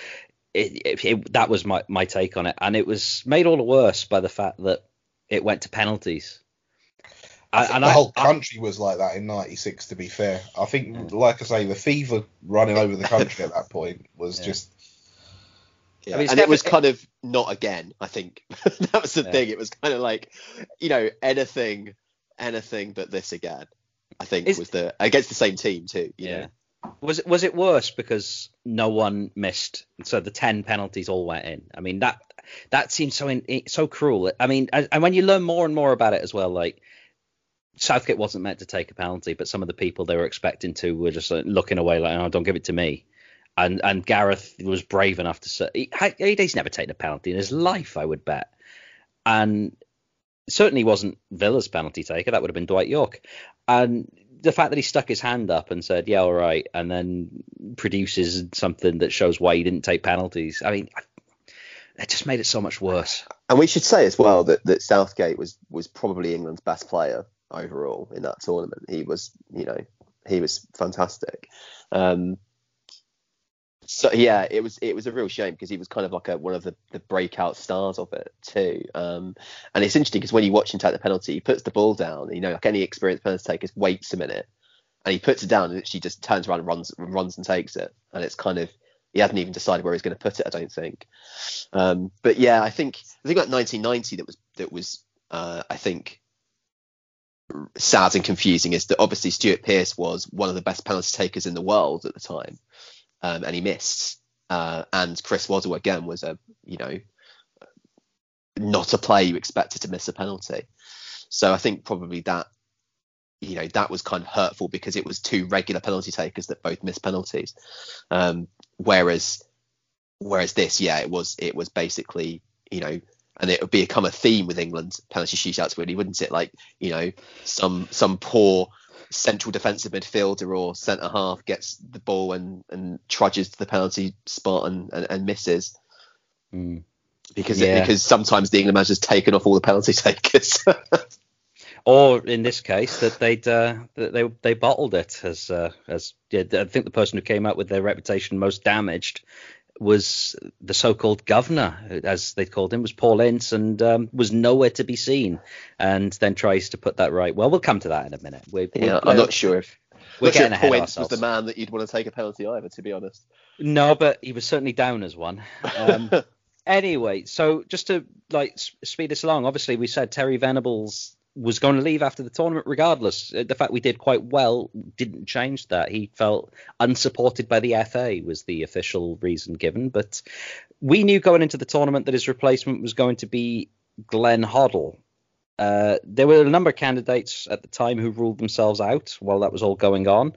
[SPEAKER 2] it, it, it, that was my my take on it, and it was made all the worse by the fact that it went to penalties.
[SPEAKER 3] and the I, whole country I, was like that in '96. To be fair, I think, like I say, the fever running over the country at that point was yeah. just
[SPEAKER 1] yeah. I mean, and it was kind of not again. I think that was the yeah. thing. It was kind of like, you know, anything, anything but this again. I think was the against the same team too. yeah. Know?
[SPEAKER 2] Was it was it worse because no one missed? So the ten penalties all went in. I mean that that seems so in, so cruel. I mean, and, when you learn more and more about it as well, like Southgate wasn't meant to take a penalty, but some of the people they were expecting to were just like, looking away, like, "Oh, don't give it to me." And and Gareth was brave enough to say he, he's never taken a penalty in his life, I would bet. And certainly wasn't Villa's penalty taker. That would have been Dwight Yorke. And the fact that he stuck his hand up and said, "Yeah, all right," and then produces something that shows why he didn't take penalties. I mean, it just made it so much worse.
[SPEAKER 1] And we should say as well that, that Southgate was was probably England's best player overall in that tournament. He was, you know, he was fantastic. Um, so yeah, it was it was a real shame because he was kind of like a, one of the, the breakout stars of it too. Um, and it's interesting because when you watch him take the penalty, he puts the ball down. You know, like any experienced penalty taker, waits a minute and he puts it down and she just turns around and runs runs and takes it. And it's kind of he hadn't even decided where he's going to put it. I don't think. Um, but yeah, I think I think about 1990 that was that was uh, I think sad and confusing is that obviously Stuart Pearce was one of the best penalty takers in the world at the time, um, and he missed. Uh, and Chris Waddle again was a you know not a player you expected to miss a penalty. So I think probably that you know that was kind of hurtful because it was two regular penalty takers that both missed penalties. Um, whereas whereas this, yeah, it was it was basically you know and it would become a theme with England penalty shootouts, really, wouldn't it? Like, you know, some some poor central defensive midfielder or centre half gets the ball and, and trudges to the penalty spot and, and, and misses.
[SPEAKER 2] Mm.
[SPEAKER 1] Because yeah. because sometimes the England manager's taken off all the penalty takers.
[SPEAKER 2] Or in this case, that they'd uh, that they they bottled it as uh, as yeah, I think the person who came out with their reputation most damaged was the so-called governor, as they called him, was Paul Ince, and um, was nowhere to be seen. And then tries to put that right. Well, we'll come to that in a minute.
[SPEAKER 1] We're, yeah, we're, I'm not sure if we're getting sure ahead Paul Ince was the man that you'd want to take a penalty either, to be honest.
[SPEAKER 2] No, but he was certainly down as one. Um, anyway, so just to like speed this along, obviously we said Terry Venables was going to leave after the tournament regardless. Uh, the fact we did quite well didn't change that. He felt unsupported by the FA was the official reason given, but we knew going into the tournament that his replacement was going to be Glenn Hoddle. Uh, there were a number of candidates at the time who ruled themselves out while that was all going on.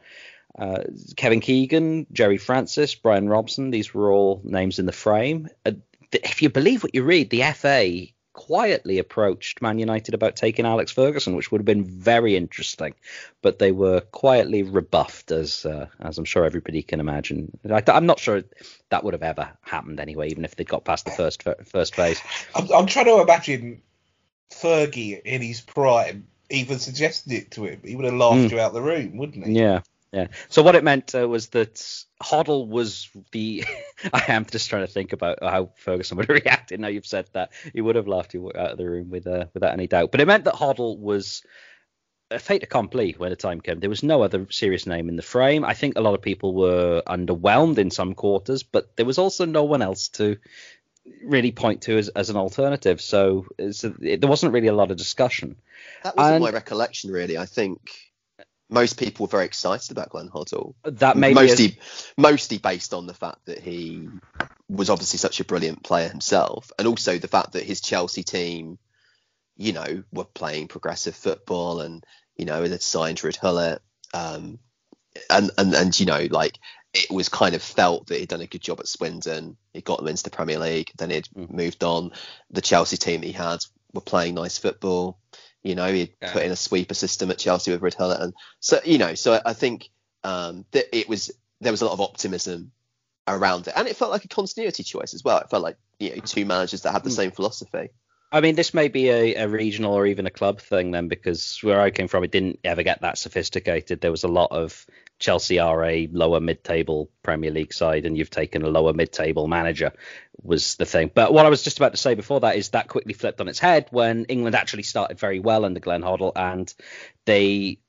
[SPEAKER 2] Uh, Kevin Keegan, Gerry Francis, Brian Robson, these were all names in the frame. Uh, if you believe what you read, the FA quietly approached Man United about taking Alex Ferguson, which would have been very interesting, but they were quietly rebuffed, as uh, as I'm sure everybody can imagine. I, am not sure that would have ever happened anyway, even if they got past the first first phase.
[SPEAKER 3] I'm, I'm trying to imagine Fergie in his prime even suggested it to him. He would have laughed mm. you out the room, wouldn't he?
[SPEAKER 2] Yeah. Yeah. So what it meant uh, was that Hoddle was the. I am just trying to think about how Ferguson would have reacted. Now you've said that, he would have laughed you out of the room with, uh, without any doubt. But it meant that Hoddle was a fait accompli when the time came. There was no other serious name in the frame. I think a lot of people were underwhelmed in some quarters, but there was also no one else to really point to as, as an alternative. So it, there wasn't really a lot of discussion.
[SPEAKER 1] That wasn't and, my recollection, really. I think most people were very excited about Glenn Hoddle.
[SPEAKER 2] That may
[SPEAKER 1] mostly mostly based on the fact that he was obviously such a brilliant player himself, and also the fact that his Chelsea team, you know, were playing progressive football, and you know, had signed Ruud Gullit, um, and and and you know, like it was kind of felt that he'd done a good job at Swindon. He got them into the Premier League. Then he'd mm. moved on. The Chelsea team that he had were playing nice football. You know, he yeah. put in a sweeper system at Chelsea with and so you know, so I think um, that it was there was a lot of optimism around it, and it felt like a continuity choice as well. It felt like you know two managers that had the mm. same philosophy.
[SPEAKER 2] I mean, this may be a, a, regional or even a club thing then, because where I came from, it didn't ever get that sophisticated. There was a lot of Chelsea are a lower mid-table Premier League side, and you've taken a lower mid-table manager was the thing. But what I was just about to say before that is that quickly flipped on its head when England actually started very well under Glenn Hoddle, and they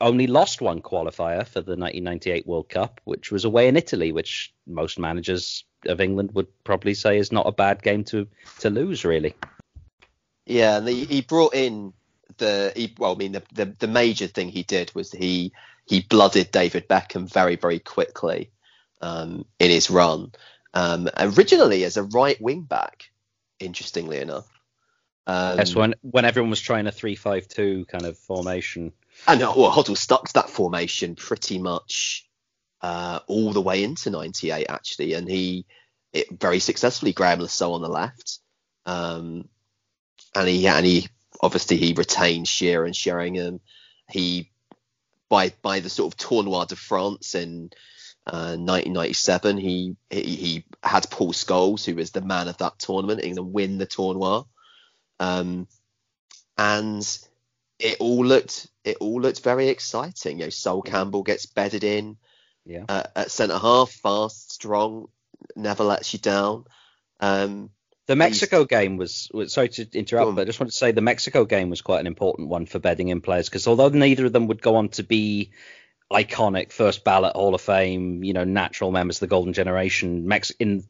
[SPEAKER 2] only lost one qualifier for the 1998 World Cup, which was away in Italy, which most managers of England would probably say is not a bad game to to lose, really.
[SPEAKER 1] Yeah, and he, he brought in the he, well, I mean the, the the major thing he did was he he blooded David Beckham very very quickly um, in his run. Um, originally as a right wing back, interestingly enough.
[SPEAKER 2] Um, That's when when everyone was trying a three-five-two kind of formation.
[SPEAKER 1] And well, Hoddle stuck to that formation pretty much uh, all the way into '98 actually, and he it very successfully. Le Saux on the left, um, and he and he obviously he retained Shearer and Sheringham. He by by the sort of tournoi de France in uh, 1997, he, he, he had Paul Scholes, who was the man of that tournament, England win the tournoi, um, and it all looked it all looked very exciting. You know, Sol Campbell gets bedded in
[SPEAKER 2] yeah.
[SPEAKER 1] uh, at centre half, fast, strong, never lets you down. Um,
[SPEAKER 2] the Mexico game was, was sorry to interrupt, but I just wanted to say the Mexico game was quite an important one for bedding in players because although neither of them would go on to be iconic first ballot Hall of Fame, you know, natural members of the golden generation, Mex- in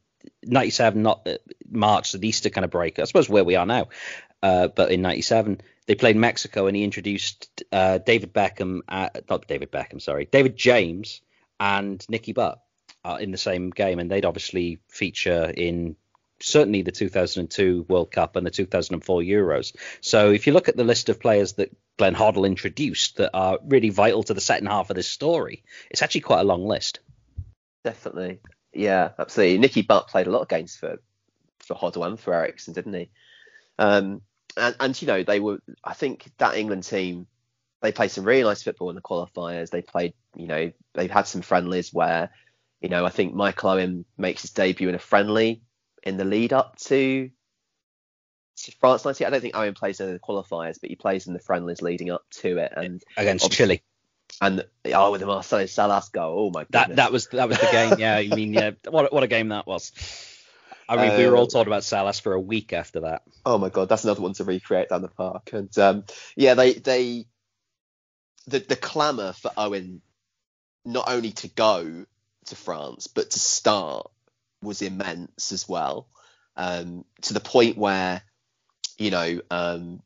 [SPEAKER 2] 97, not uh, March, the Easter kind of break, I suppose where we are now, uh, but in 97, they played Mexico and he introduced uh, David Beckham, uh, not David Beckham, sorry, David James and Nicky Butt uh, in the same game, and they'd obviously feature in certainly the 2002 World Cup and the 2004 Euros. So if you look at the list of players that Glenn Hoddle introduced that are really vital to the second half of this story, it's actually quite a long list.
[SPEAKER 1] Definitely. Yeah, absolutely. Nicky Butt played a lot of games for for Hoddle and for Eriksson, didn't he? Um, and, and you know they were. I think that England team they played some really nice football in the qualifiers. They played, you know, they've had some friendlies where, you know, I think Michael Owen makes his debut in a friendly in the lead up to, France 90. I don't think Owen plays in the qualifiers, but he plays in the friendlies leading up to it. And
[SPEAKER 2] against Chile.
[SPEAKER 1] And oh, with the Marcelo Salas goal, oh my
[SPEAKER 2] god. That that was that was the game. Yeah, I mean, yeah, what what a game that was. I mean, um, we were all um, talking about Salas for a week after that.
[SPEAKER 1] Oh my god, that's another one to recreate down the park. And um, yeah, they they the the clamour for Owen not only to go to France but to start was immense as well, um, to the point where you know um,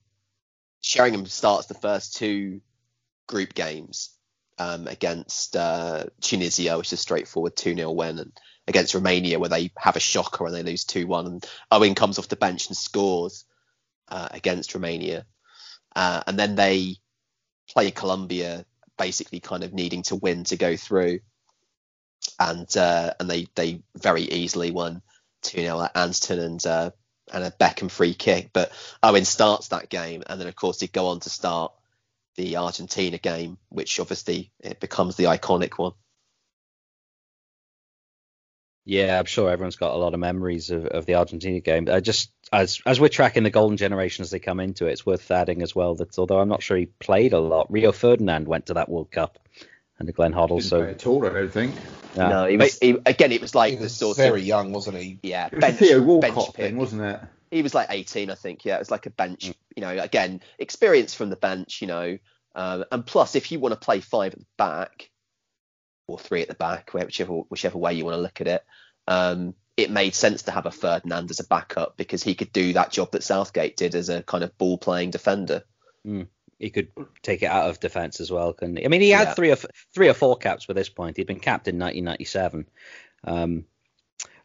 [SPEAKER 1] Sheringham starts the first two group games um, against uh, Tunisia, which is a straightforward 2 0 win, and against Romania, where they have a shocker and they lose 2 1. And Owen comes off the bench and scores uh, against Romania. Uh, and then they play Colombia basically kind of needing to win to go through, and uh, and they they very easily won 2 0 Anderton and uh, and a Beckham free kick. But Owen starts that game, and then of course he'd go on to start the Argentina game, which obviously it becomes the iconic one.
[SPEAKER 2] Yeah, I'm sure everyone's got a lot of memories of, of the Argentina game. I just as as we're tracking the golden generation as they come into it, it's worth adding as well that although I'm not sure he played a lot, Rio Ferdinand went to that World Cup and the Glenn Hoddle.
[SPEAKER 4] So at all, I don't think.
[SPEAKER 1] Yeah. No, he was he, again. It was like he was the sort of
[SPEAKER 3] very of, young, wasn't he?
[SPEAKER 1] Yeah,
[SPEAKER 4] bench, Theo Walcott thing, wasn't it?
[SPEAKER 1] He was like 18, I think. Yeah, it was like a bench. Mm. You know, again, experience from the bench. You know, um, and plus, if you want to play five at the back or three at the back, whichever whichever way you want to look at it, um, it made sense to have a Ferdinand as a backup because he could do that job that Southgate did as a kind of ball playing defender.
[SPEAKER 2] Mm. He could take it out of defence as well, couldn't he? I mean, he had yeah. three or three or four caps by this point. He'd been capped in 1997. Um,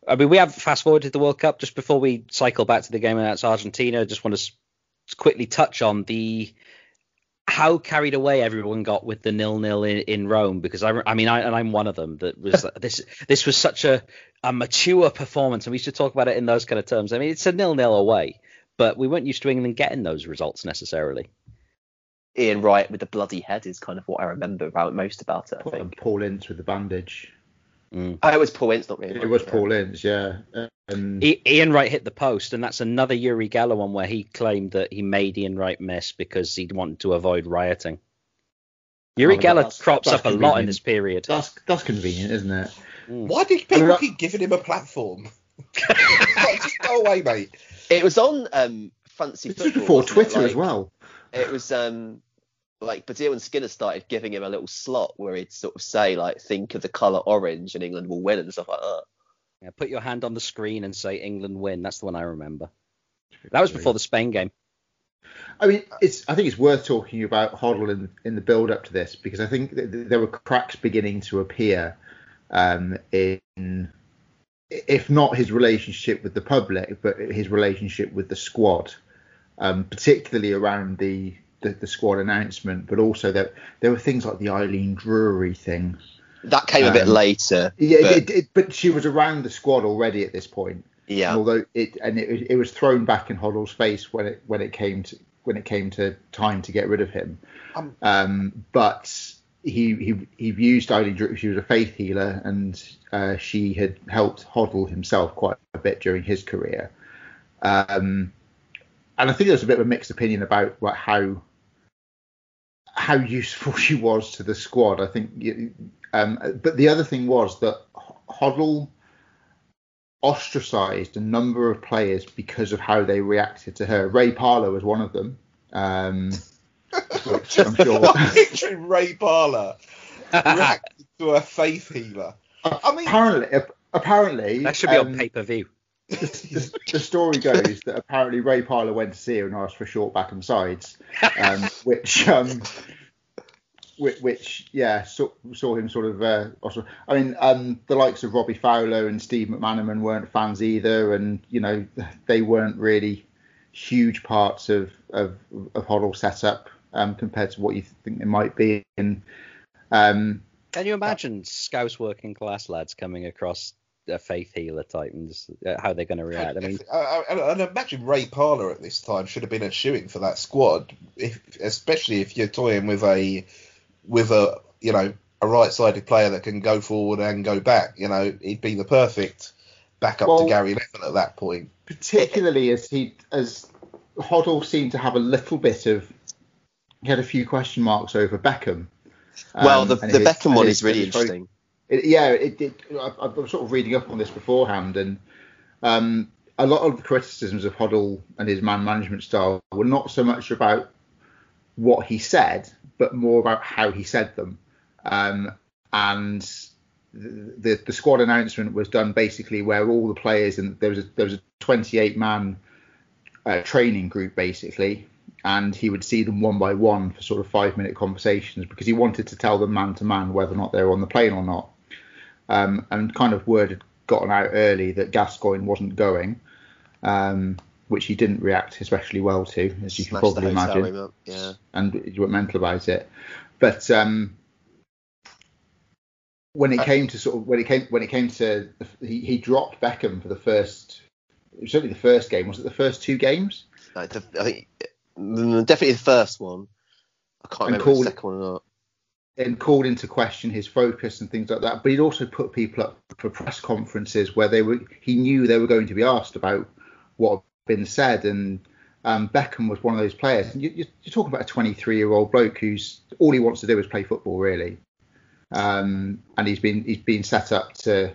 [SPEAKER 2] I mean, we have fast forwarded the World Cup just before we cycle back to the game against Argentina. Just want to quickly touch on the how carried away everyone got with the nil nil in, in Rome because I, I mean I and I'm one of them that was this this was such a a mature performance and we should talk about it in those kind of terms. I mean it's a nil nil away, but we weren't used to England getting those results necessarily.
[SPEAKER 1] Ian Wright with the bloody head is kind of what I remember about most about it. I think
[SPEAKER 4] Paul Ince with the bandage.
[SPEAKER 1] Mm. Oh, it was Paul Ince, not me.
[SPEAKER 4] It was Paul Ince, yeah.
[SPEAKER 2] And Ian Wright hit the post, and that's another Uri Geller one where he claimed that he made Ian Wright miss because he wanted to avoid rioting. Uri oh, Geller crops up a lot in this period.
[SPEAKER 4] That's that's convenient, isn't it?
[SPEAKER 3] Mm. Why did people I mean, keep giving him a platform? just go away, mate.
[SPEAKER 1] It was on um, Fantasy
[SPEAKER 4] Football. Just before Twitter like, as well.
[SPEAKER 1] It was um, like Baddiel and Skinner started giving him a little slot where he'd sort of say like, think of the colour orange and England will win and stuff like that.
[SPEAKER 2] Yeah, put your hand on the screen and say England win. That's the one I remember. That was before the Spain game.
[SPEAKER 4] I mean, it's. I think it's worth talking about Hoddle in, in the build up to this because I think there were cracks beginning to appear um, in, if not his relationship with the public, but his relationship with the squad, um, particularly around the, the, the squad announcement, but also that there were things like the Eileen Drewery thing.
[SPEAKER 1] That came a bit
[SPEAKER 4] Um,
[SPEAKER 1] later.
[SPEAKER 4] Yeah,
[SPEAKER 1] but-
[SPEAKER 4] it, it, but she was around the squad already at this point.
[SPEAKER 1] yeah.
[SPEAKER 4] And although it and it, it was thrown back in Hoddle's face when it when it came to when it came to time to get rid of him.
[SPEAKER 3] Um,
[SPEAKER 4] Um, but he he he used Eileen Drew. She was a faith healer, and uh, she had helped Hoddle himself quite a bit during his career. Um, and I think there's a bit of a mixed opinion about what, how how useful she was to the squad. I think, you- um, but the other thing was that Hoddle ostracized a number of players because of how they reacted to her. Ray Parlour was one of them. Um, which I'm sure.
[SPEAKER 3] I'm picturing Ray Parlour reacting to a faith healer. I mean,
[SPEAKER 4] apparently, apparently,
[SPEAKER 2] That should be
[SPEAKER 4] um,
[SPEAKER 2] on pay per view.
[SPEAKER 4] The, the, story goes that apparently Ray Parlour went to see her and asked for short back and sides, um, which um, which, which yeah saw, saw him sort of. Uh, also, I mean, um, the likes of Robbie Fowler and Steve McManaman weren't fans either, and you know they weren't really huge parts of of, of Hoddle setup um, compared to what you think they might be. And um,
[SPEAKER 2] Can you imagine Scouse working class lads coming across a faith healer type and just, uh, how they're going to react? I mean,
[SPEAKER 3] I, I, and imagine Ray Parlour at this time should have been a shooing for that squad, if, especially if you're toying with a with a you know a right-sided player that can go forward and go back. You know, he'd be the perfect backup
[SPEAKER 4] Well-
[SPEAKER 3] to Gary Neville at that point.
[SPEAKER 4] particularly as he as Hoddle seemed to have a little bit of he had a few question marks over Beckham.
[SPEAKER 1] well,
[SPEAKER 4] Um,
[SPEAKER 1] the, the
[SPEAKER 4] his-
[SPEAKER 1] Beckham one is really
[SPEAKER 4] and his very-
[SPEAKER 1] interesting.
[SPEAKER 4] It, yeah, it, it, I, I was sort of reading up on this beforehand, and um, a lot of the criticisms of Hoddle and his man management style were not so much about what he said, but more about how he said them. Um, and the, the the squad announcement was done basically where all the players and there was a, there was a 28 man uh, training group basically, and he would see them one by one for sort of five minute conversations because he wanted to tell them man to man whether or not they were on the plane or not. Um, and kind of word had gotten out early that Gascoigne wasn't going, um, which he didn't react especially well to, as you can
[SPEAKER 1] Smashed
[SPEAKER 4] probably imagine
[SPEAKER 1] up. Yeah.
[SPEAKER 4] and you went mental about it. But um, when it
[SPEAKER 3] Uh,
[SPEAKER 4] came to sort of when it came when it came to he, he dropped Beckham for the first it was certainly the first game was it the first two games
[SPEAKER 1] I think mm, definitely the first one. I can't remember
[SPEAKER 4] called-
[SPEAKER 1] the second one or not.
[SPEAKER 4] And called into question his focus and things like that. But he'd also put people up for press conferences where they were he knew they were going to be asked about what had been said and. Um, Beckham was one of those players. And you, you're talking about a 23 year old bloke who's all he wants to do is play football, really. um, and he's been he's been set up to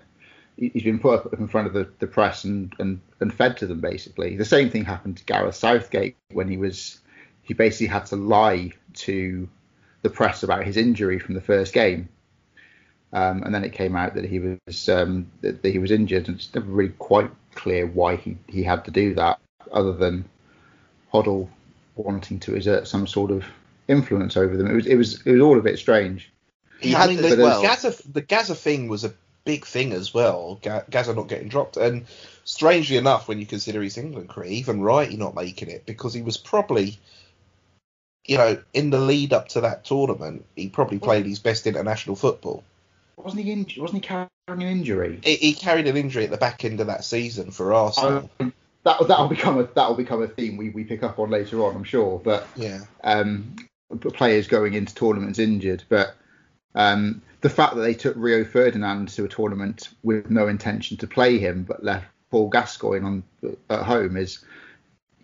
[SPEAKER 4] he- he's been put up in front of the, the press and, and and fed to them basically. The same thing happened to Gareth Southgate when he was he basically had to lie to the press about his injury from the first game. Um, and then it came out that he was um, that, that he was injured, and it's never really quite clear why he, he had to do that, other than Hoddle wanting to exert some sort of influence over them. It was it was it was all a bit strange.
[SPEAKER 1] He
[SPEAKER 3] I
[SPEAKER 1] had
[SPEAKER 3] mean, the,
[SPEAKER 1] well.
[SPEAKER 3] Gazza the Gazza thing was a big thing as well. Gazza not getting dropped, and strangely enough, when you consider his England career, even Wrighty not making it because he was probably, you know, in the lead up to that tournament, he probably played his best international football.
[SPEAKER 4] Wasn't he in, wasn't he carrying an injury?
[SPEAKER 3] He, he carried an injury at the back end of that season for Arsenal.
[SPEAKER 4] Um, that that'll become a that'll become a theme we, we pick up on later on, I'm sure. But
[SPEAKER 3] yeah,
[SPEAKER 4] um, players going into tournaments injured, but um, the fact that they took Rio Ferdinand to a tournament with no intention to play him, but left Paul Gascoigne on at home is,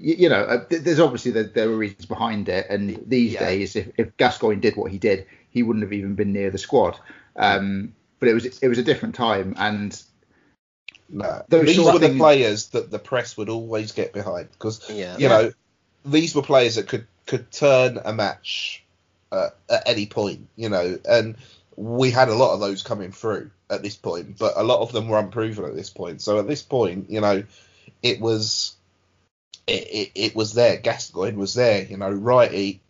[SPEAKER 4] you, you know, uh, th- there's obviously there, there were reasons behind it, and these
[SPEAKER 1] Yeah.
[SPEAKER 4] days, if, if Gascoigne did what he did, he wouldn't have even been near the squad. Um, but it was it was a different time, and
[SPEAKER 3] no.
[SPEAKER 4] Those
[SPEAKER 3] These were
[SPEAKER 4] of
[SPEAKER 3] the
[SPEAKER 4] things-
[SPEAKER 3] players that the press would always get behind because
[SPEAKER 1] Yeah.
[SPEAKER 3] you know these were players that could could turn a match uh, at any point. You know, and we had a lot of those coming through at this point, but a lot of them were unproven at this point. So at this point, you know, it was it, it, it was there. Gascoigne was there. You know, Wrighty,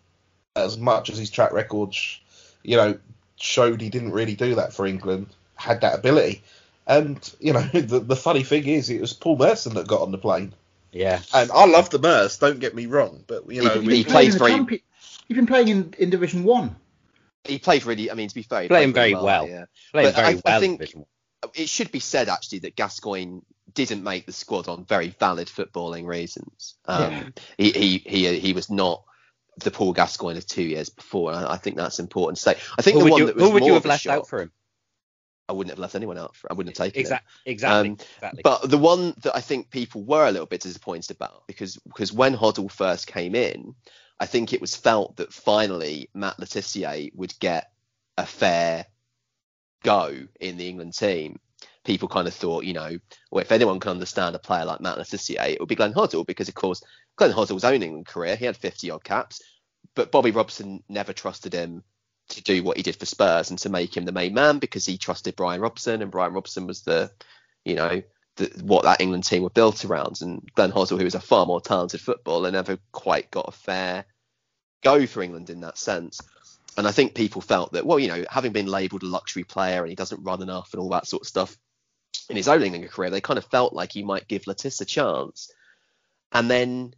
[SPEAKER 3] as much as his track record, you know, showed he didn't really do that for England, had that ability. And you know, the, the funny thing is, it was Paul Merson that got on the plane.
[SPEAKER 2] Yeah.
[SPEAKER 3] And I love the Merce. Don't get me wrong, but you know,
[SPEAKER 1] He-
[SPEAKER 3] we,
[SPEAKER 1] he plays very-
[SPEAKER 4] champion- You've been playing in, in Division One.
[SPEAKER 1] He played really. I mean, to be fair, he
[SPEAKER 2] Playing
[SPEAKER 1] played
[SPEAKER 2] very well.
[SPEAKER 1] Yeah.
[SPEAKER 2] Playing
[SPEAKER 1] But
[SPEAKER 2] very
[SPEAKER 1] I- I
[SPEAKER 2] well. in
[SPEAKER 1] think-
[SPEAKER 2] Division One.
[SPEAKER 1] It should be said actually that Gascoigne didn't make the squad on very valid footballing reasons. Um, he, he he he was not the Paul Gascoigne of two years before. And I, I think that's important to say. I think
[SPEAKER 2] Who
[SPEAKER 1] the one
[SPEAKER 2] you,
[SPEAKER 1] that was
[SPEAKER 2] who would you have left
[SPEAKER 1] shock-
[SPEAKER 2] out for him?
[SPEAKER 1] I wouldn't have left anyone out. For, I wouldn't have taken it.
[SPEAKER 2] Exactly. Exactly.
[SPEAKER 1] Um,
[SPEAKER 2] exactly.
[SPEAKER 1] But the one that I think people were a little bit disappointed about because because when Hoddle first came in, I think it was felt that finally Matt Le Tissier would get a fair go in the England team. People kind of thought, you know, well, if anyone can understand a player like Matt Le Tissier, it would be Glenn Hoddle because, of course, Glenn Hoddle's own England career, he had 50 odd caps, but Bobby Robson never trusted him to do what he did for Spurs and to make him the main man because he trusted Brian Robson and Brian Robson was the, you know, the, what that England team were built around. And Glenn Hoddle, who was a far more talented footballer, never quite got a fair go for England in that sense. And I think people felt that, well, you know, having been labelled a luxury player and he doesn't run enough and all that sort of stuff in his own England career, they kind of felt like he might give Le Tiss a chance. And then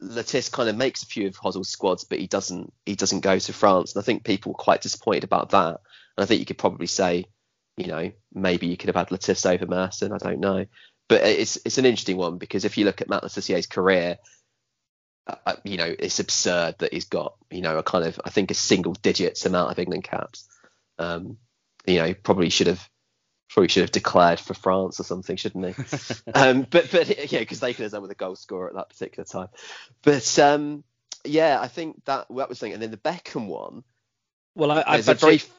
[SPEAKER 1] Le Tiss kind of makes a few of Hoddle's squads, but he doesn't he doesn't go to France. And I think people were quite disappointed about that. And I think you could probably say, you know, maybe you could have had Le Tiss over Merson. I don't know. But it's it's an interesting one because if you look at Matt Le Tissier's career, uh, you know, it's absurd that he's got, you know, a kind of, I think, a single digits amount of England caps. Um, you know, probably should have, probably should have declared for France or something, shouldn't he? um, but but yeah, because they could have done with a goal scorer at that particular time. But um, yeah, I think that that was the thing. And then the Beckham one,
[SPEAKER 2] well, I, I've
[SPEAKER 1] a very
[SPEAKER 2] actually-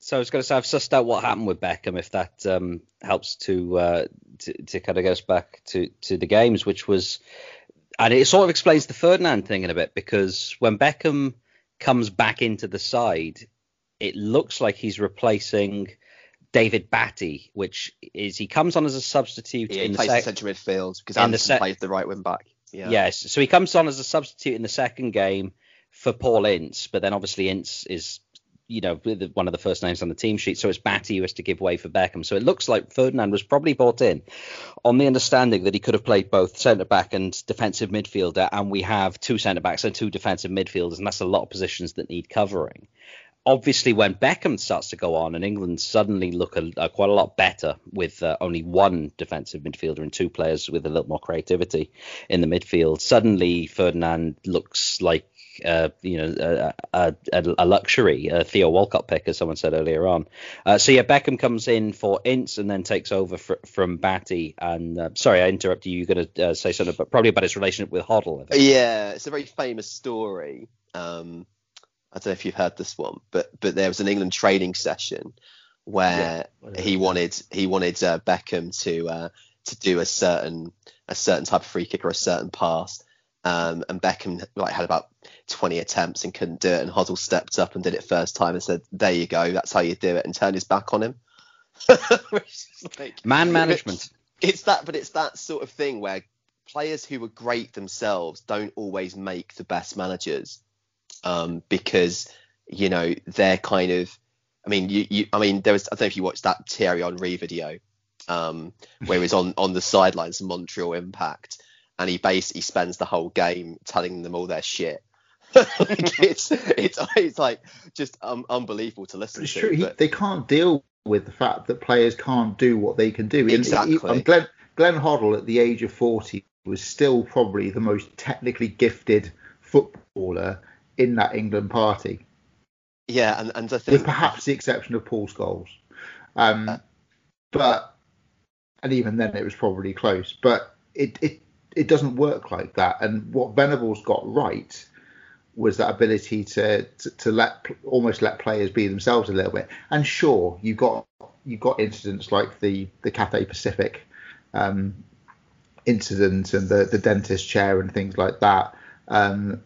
[SPEAKER 2] So I was going to say I've sussed out what happened with Beckham, if that um, helps to, uh, to to kind of get us back to to the games, which was, and it sort of explains the Ferdinand thing in a bit because when Beckham comes back into the side, it looks like he's replacing David Batty, which is he comes on as a substitute
[SPEAKER 1] yeah,
[SPEAKER 2] in
[SPEAKER 1] he
[SPEAKER 2] the
[SPEAKER 1] plays
[SPEAKER 2] sec-
[SPEAKER 1] central midfield because
[SPEAKER 2] in the
[SPEAKER 1] Anderton
[SPEAKER 2] sec-
[SPEAKER 1] plays the right wing back. Yeah.
[SPEAKER 2] Yes, so he comes on as a substitute in the second game for Paul Ince, but then obviously Ince is, you know, one of the first names on the team sheet, so it's Batty who has to give way for Beckham. So it looks like Ferdinand was probably brought in on the understanding that he could have played both centre back and defensive midfielder, and we have two centre backs and two defensive midfielders, and that's a lot of positions that need covering. Obviously, when Beckham starts to go on, and England suddenly look a, quite a lot better with uh, only one defensive midfielder and two players with a little more creativity in the midfield, suddenly Ferdinand looks like uh, you know a, a, a luxury, a Theo Walcott pick, as someone said earlier on. Uh, so yeah, Beckham comes in for Ince and then takes over fr- from Batty. And uh, sorry, I interrupted you. You're going to uh, say something, but probably about his relationship with Hoddle.
[SPEAKER 1] Yeah, it's a very famous story. Um, I don't know if you've heard this one, but but there was an England training session where he wanted he wanted uh, Beckham to uh, to do a certain a certain type of free kick or a certain pass, um, and Beckham like had about 20 attempts and couldn't do it, and Hoddle stepped up and did it first time and said, "There you go, that's how you do it," and turned his back on him. Like-
[SPEAKER 2] Man management.
[SPEAKER 1] it's that but it's that sort of thing where players who are great themselves don't always make the best managers um, because you know they're kind of i mean you, you i mean there was i don't know if you watched that Thierry Henry video um, where he's on on the sidelines of Montreal Impact and he basically spends the whole game telling them all their shit like it's it's it's like just um, unbelievable to listen
[SPEAKER 4] it's
[SPEAKER 1] to
[SPEAKER 4] true. He, they can't deal with the fact that players can't do what they can do.
[SPEAKER 1] Exactly.
[SPEAKER 4] and Glenn, Glenn Hoddle, at the age of 40, was still probably the most technically gifted footballer in that England party,
[SPEAKER 1] yeah and, and i
[SPEAKER 4] with
[SPEAKER 1] think
[SPEAKER 4] perhaps the exception of Paul Scholes. Um,
[SPEAKER 1] Uh,
[SPEAKER 4] but and even then, it was probably close. But it it it doesn't work like that. And what Venables got right was that ability to, to to let almost let players be themselves a little bit. And sure, you got you got incidents like the the Cathay Pacific um, incident and the the dentist chair and things like that. Um,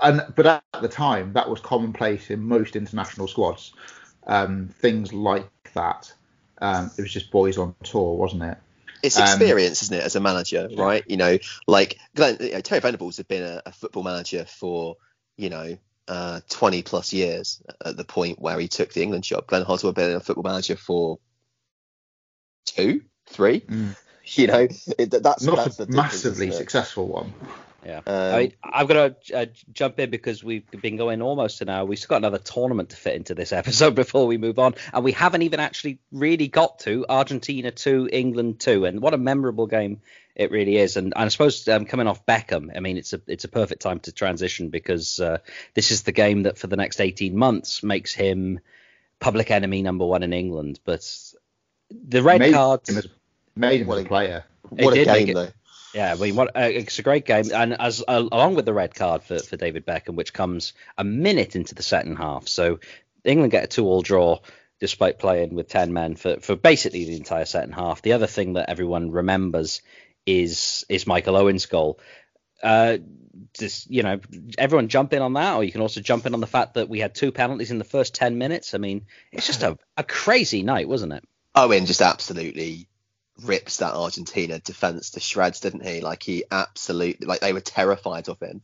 [SPEAKER 4] and but at the time, that was commonplace in most international squads. Um, things like that. Um, it was just boys on tour, wasn't it?
[SPEAKER 1] It's
[SPEAKER 4] Um,
[SPEAKER 1] experience, isn't it, as a manager, right? You know, like Glenn, you know, Terry Venables had been a, a football manager for, you know, uh, 20 plus years at the point where he took the England job. Glenn Hoddle had been a football manager for two, three.
[SPEAKER 4] Mm.
[SPEAKER 1] You know, it, that's
[SPEAKER 4] Not
[SPEAKER 1] that's
[SPEAKER 4] a massively successful one.
[SPEAKER 2] Yeah.
[SPEAKER 1] Um,
[SPEAKER 2] I mean, I've got to uh, jump in because we've been going almost an hour. We've still got another tournament to fit into this episode before we move on, and we haven't even actually really got to Argentina two, England two, and what a memorable game it really is. And, and I suppose um, coming off Beckham, I mean, it's a it's a perfect time to transition because uh, this is the game that for the next 18 months makes him public enemy number one in England. But the red
[SPEAKER 4] made
[SPEAKER 2] cards.
[SPEAKER 4] him as, made him
[SPEAKER 1] What
[SPEAKER 4] as a
[SPEAKER 1] a-
[SPEAKER 4] player.
[SPEAKER 1] what
[SPEAKER 2] It
[SPEAKER 1] a
[SPEAKER 2] did make
[SPEAKER 1] game,
[SPEAKER 2] it-
[SPEAKER 1] though.
[SPEAKER 2] Yeah, uh, it's a great game, and as uh, along with the red card for, for David Beckham, which comes a minute into the second half, so England get a two-all draw despite playing with ten men for, for basically the entire second half. The other thing that everyone remembers is is Michael Owen's goal. Uh, just you know, everyone jump in on that, or you can also jump in on the fact that we had two penalties in the first ten minutes. I mean, it's just a, a crazy night, wasn't it?
[SPEAKER 1] Owen just absolutely rips that Argentina defense to shreds, didn't he? Like he absolutely, like they were terrified of him.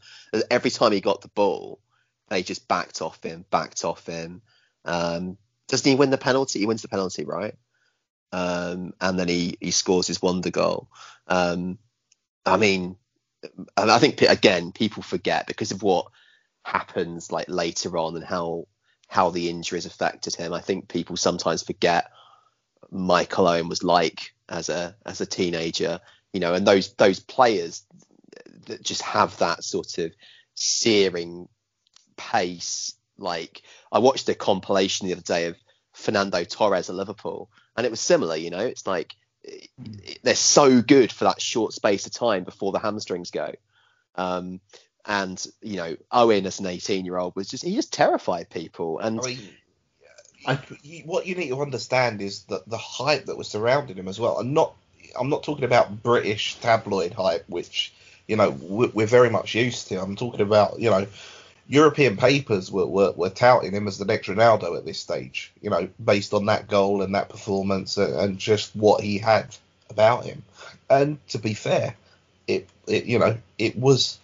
[SPEAKER 1] Every time he got the ball, they just backed off him, backed off him. Um, doesn't he win the penalty? He wins the penalty, right? Um, and then he he scores his wonder goal. Um, I mean, I think again people forget because of what happens like later on and how how the injuries affected him. I think people sometimes forget Michael Owen was like as a as a teenager, you know, and those those players that just have that sort of searing pace. Like I watched a compilation the other day of Fernando Torres at Liverpool, and it was similar. You know, it's like they're so good for that short space of time before the hamstrings go. Um, and you know, Owen as an 18 year old was just he just terrified people, and
[SPEAKER 3] I mean,
[SPEAKER 4] I-
[SPEAKER 3] what you need to understand is that the hype that was surrounding him as well. I'm not, I'm not talking about British tabloid hype, which you know we're, very much used to. I'm talking about you know European papers were, were were touting him as the next Ronaldo at this stage. You know, based on that goal and that performance and, and just what he had about him. And to be fair, it, it you know it was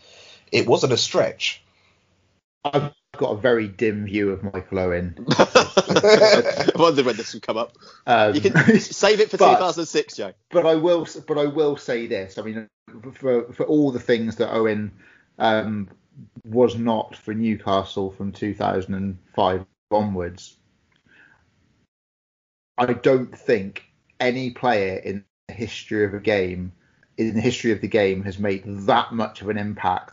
[SPEAKER 3] it wasn't a stretch.
[SPEAKER 4] I've got a very dim view of Michael Owen.
[SPEAKER 1] I wonder when this would come up.
[SPEAKER 4] Um,
[SPEAKER 1] You can save it for
[SPEAKER 4] But-
[SPEAKER 1] 2006, Joe.
[SPEAKER 4] but I will, but I will say this. I mean, for for all the things that Owen um, was not for Newcastle from 2005 onwards, I don't think any player in the history of a game, in the history of the game, has made that much of an impact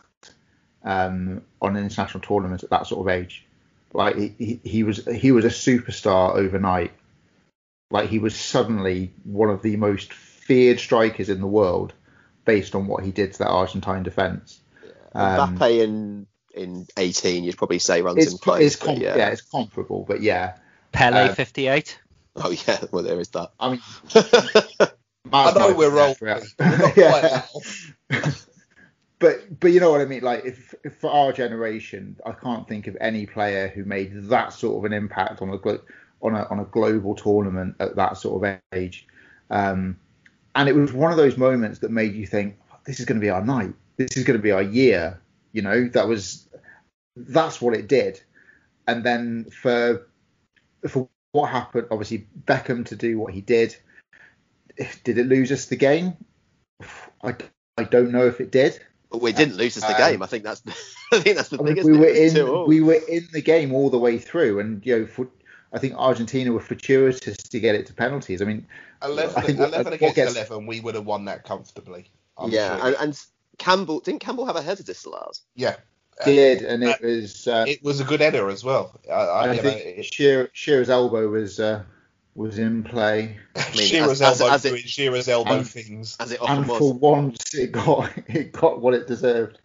[SPEAKER 4] um, on an international tournament at that sort of age. Like he, he, he was, he was a superstar overnight like he was suddenly one of the most feared strikers in the world based on what he did to that Argentine defence. Um,
[SPEAKER 1] Mbappe in in 18, you'd probably say runs
[SPEAKER 4] It's,
[SPEAKER 1] in close.
[SPEAKER 4] it's com- yeah.
[SPEAKER 1] yeah.
[SPEAKER 4] it's comparable, but yeah.
[SPEAKER 2] Pele
[SPEAKER 4] Um,
[SPEAKER 2] 58.
[SPEAKER 1] Oh yeah, well there is that.
[SPEAKER 4] I mean,
[SPEAKER 3] I know we're
[SPEAKER 4] wrong.
[SPEAKER 3] wrong. We're not quite that
[SPEAKER 4] but but you know what I mean. Like if, if for our generation, I can't think of any player who made that sort of an impact on a glo- on a on a global tournament at that sort of age. Um, and it was one of those moments that made you think, this is going to be our night. This is going to be our year. You know, that was that's what it did. And then for for what happened, obviously Beckham to do what he did. Did it lose us the game? I, I don't know if it did.
[SPEAKER 1] But we didn't lose us the
[SPEAKER 3] Um,
[SPEAKER 1] game. I think that's I think that's the
[SPEAKER 4] I
[SPEAKER 1] thing.
[SPEAKER 4] mean,
[SPEAKER 1] isn't
[SPEAKER 4] we were in
[SPEAKER 1] two
[SPEAKER 4] we were in the game all the way through, and you know, for, I think Argentina were fortuitous to get it to penalties. I mean,
[SPEAKER 3] 11,
[SPEAKER 4] I think
[SPEAKER 3] 11 against
[SPEAKER 4] gets-
[SPEAKER 3] 11, we would have won that comfortably. I'm
[SPEAKER 1] yeah,
[SPEAKER 3] sure.
[SPEAKER 1] and, and Campbell didn't Campbell have a header disallowed?
[SPEAKER 3] yeah.
[SPEAKER 4] did and it was. Uh,
[SPEAKER 3] It was a good header as well. I, I,
[SPEAKER 4] I think
[SPEAKER 3] know, it,
[SPEAKER 4] Shearer, Shearer's elbow was uh, was in play,
[SPEAKER 1] mean,
[SPEAKER 3] Shearer's
[SPEAKER 1] as- as-
[SPEAKER 3] elbow
[SPEAKER 1] as it-
[SPEAKER 3] doing Shearer's elbow
[SPEAKER 4] and-
[SPEAKER 3] things.
[SPEAKER 1] As it often
[SPEAKER 4] and
[SPEAKER 1] was.
[SPEAKER 4] for once it got it got what it deserved.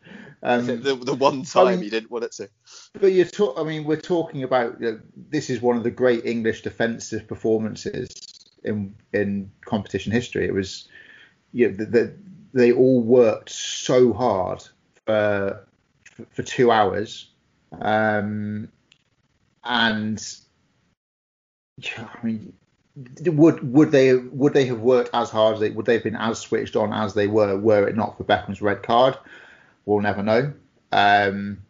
[SPEAKER 4] Um,
[SPEAKER 1] the, the one time
[SPEAKER 4] mean-
[SPEAKER 1] you didn't want it to.
[SPEAKER 4] But you're talk, I mean, we're talking about you know, this is one of the great English defensive performances in in competition history. It was, you know, the, the, they all worked so hard for for, for two hours, um, and yeah, I mean, would would they would they have worked as hard as they would they have been as switched on as they were were it not for Beckham's red card? We'll never know. Um,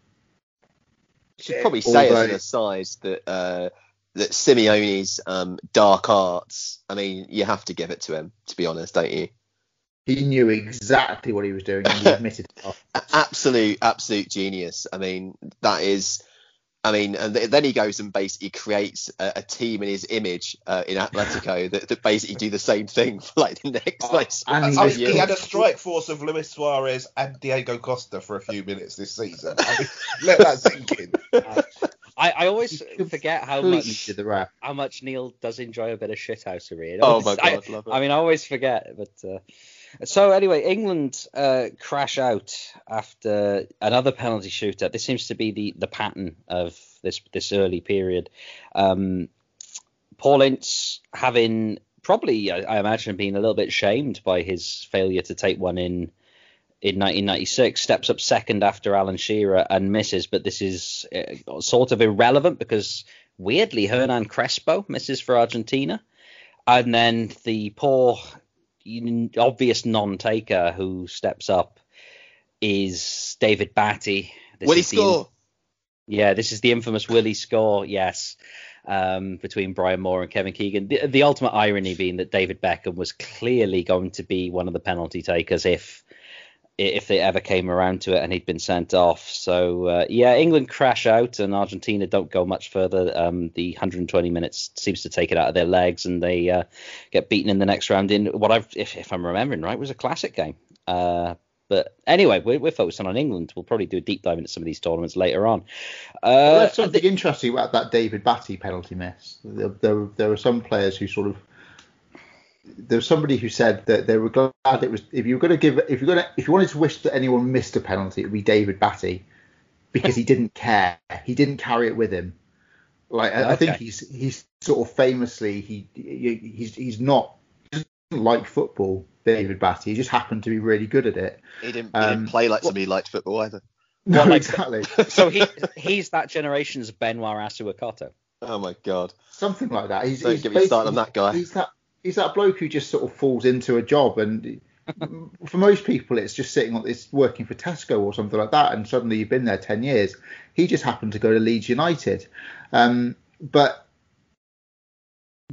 [SPEAKER 1] should probably say
[SPEAKER 4] although-
[SPEAKER 1] as an aside that uh, that Simeone's um, dark arts. I mean, you have to give it to him, to be honest, don't you?
[SPEAKER 4] he knew exactly what he was doing and he admitted it.
[SPEAKER 1] Absolute, absolute genius. I mean, that is. I mean, and th- then he goes and basically creates a, a team in his image uh, in Atletico that, that basically do the same thing for like the next
[SPEAKER 3] Oh,
[SPEAKER 1] like
[SPEAKER 4] and
[SPEAKER 3] I
[SPEAKER 4] he
[SPEAKER 3] mean,
[SPEAKER 4] was-
[SPEAKER 3] he had a strike force of Luis Suarez and Diego Costa for a few minutes this season. I mean, let that sink in.
[SPEAKER 2] I, I always forget how much
[SPEAKER 4] did the rap.
[SPEAKER 2] how much Neil does enjoy a bit of shithousery. It
[SPEAKER 1] Oh
[SPEAKER 2] always-
[SPEAKER 1] my
[SPEAKER 2] I-
[SPEAKER 1] god, love it.
[SPEAKER 2] I mean, I always forget, but uh, so anyway, England uh, crash out after another penalty shootout. This seems to be the, the pattern of this this early period. Um, Paul Ince having probably, I, I imagine, being a little bit shamed by his failure to take one in in 1996, steps up second after Alan Shearer and misses, but this is uh, sort of irrelevant because weirdly Hernan Crespo misses for Argentina. And then the poor, obvious non-taker who steps up is David Batty. This
[SPEAKER 1] Will he
[SPEAKER 2] is the-
[SPEAKER 1] score?
[SPEAKER 2] yeah, this is the infamous Willie score. Yes, um, between Brian Moore and Kevin Keegan. The, the ultimate irony being that David Beckham was clearly going to be one of the penalty takers if if they ever came around to it and he'd been sent off. So uh, yeah, England crash out and Argentina don't go much further. Um, the 120 minutes seems to take it out of their legs and they uh, get beaten in the next round in what I've, if, if I'm remembering right, was a classic game. Uh, but anyway, we're, we're focusing on England. We'll probably do a deep dive into some of these tournaments later on.
[SPEAKER 4] Well,
[SPEAKER 2] Uh,
[SPEAKER 4] there's something interesting about that David Batty penalty miss. There, there, there were some players who sort of. There was somebody who said that they were glad it was. If you were going to give, if you're going to, if you wanted to wish that anyone missed a penalty, it would be David Batty, because he didn't care. He didn't carry it with him. Like I, I think he's he's sort of famously he, he he's he's not he doesn't like football. David Batty. He just happened to be really good at it.
[SPEAKER 1] He didn't, he
[SPEAKER 4] Um,
[SPEAKER 1] didn't play like somebody who liked football either.
[SPEAKER 4] No,
[SPEAKER 2] like-
[SPEAKER 4] exactly.
[SPEAKER 2] so he he's that generation's Benoit Assou-Ekotto.
[SPEAKER 1] Oh my god.
[SPEAKER 4] Something like that. He's,
[SPEAKER 1] Don't
[SPEAKER 4] he's
[SPEAKER 1] get me started on that guy.
[SPEAKER 4] He's that he's that bloke who just sort of falls into a job, and for most people, it's just sitting on it's working for Tesco or something like that, and suddenly you've been there ten years. He just happened to go to Leeds United, um, but.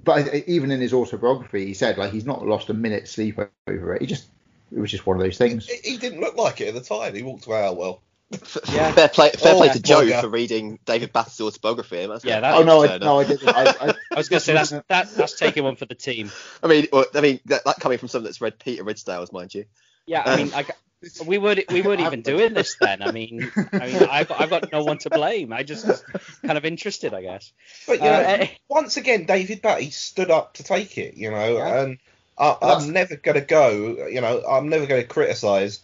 [SPEAKER 4] But even in his autobiography, he said like he's not lost a minute's sleep over it. He just it was just one of those things.
[SPEAKER 3] He, didn't look like it at the time. He walked away, oh, well.
[SPEAKER 2] Yeah.
[SPEAKER 1] Fair play, fair
[SPEAKER 3] Oh,
[SPEAKER 1] play
[SPEAKER 3] yeah.
[SPEAKER 1] to Joe
[SPEAKER 3] Bugger.
[SPEAKER 1] for reading David Batty's autobiography. That's
[SPEAKER 2] Yeah,
[SPEAKER 1] got
[SPEAKER 2] that-
[SPEAKER 4] Oh no, I, no, I didn't. I, I,
[SPEAKER 2] I was going to say that's that, that's taking one for the team.
[SPEAKER 1] I mean, well, I mean that, that coming from someone that's read Peter Ridsdale's, mind you.
[SPEAKER 2] Yeah, I mean, I, we would we weren't even doing this then. I mean, I mean, I've got, I've got no one to blame. I just was kind of interested, I guess.
[SPEAKER 3] But, you
[SPEAKER 2] Uh,
[SPEAKER 3] know,
[SPEAKER 2] eh,
[SPEAKER 3] once again, David Batty stood up to take it, you know,
[SPEAKER 2] Yeah.
[SPEAKER 3] and I, I'm never going to go, you know, I'm never going to criticise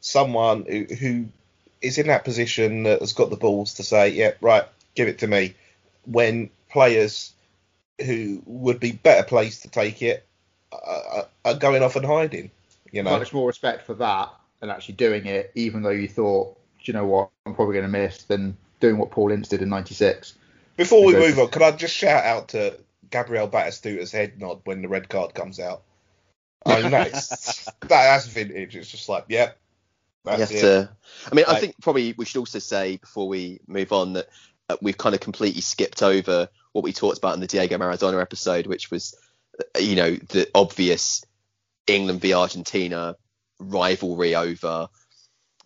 [SPEAKER 3] someone who, who is in that position that has got the balls to say, yeah, right, give it to me, when players who would be better placed to take it are, are going off and hiding, you know.
[SPEAKER 4] much more respect for that than actually doing it, even though you thought, "Do you know what, I'm probably going to miss, than doing what Paul Ince did in '96.
[SPEAKER 3] Before we
[SPEAKER 4] Because-
[SPEAKER 3] move on, could I just shout out to Gabriel Batistuta's head nod when the red card comes out? I mean, that's, that, that's vintage. It's just like, yep, that's
[SPEAKER 1] have
[SPEAKER 3] it.
[SPEAKER 1] to. I mean, I think probably we should also say before we move on that uh, we've kind of completely skipped over what we talked about in the Diego Maradona episode, which was, uh, you know, the obvious England v Argentina rivalry over,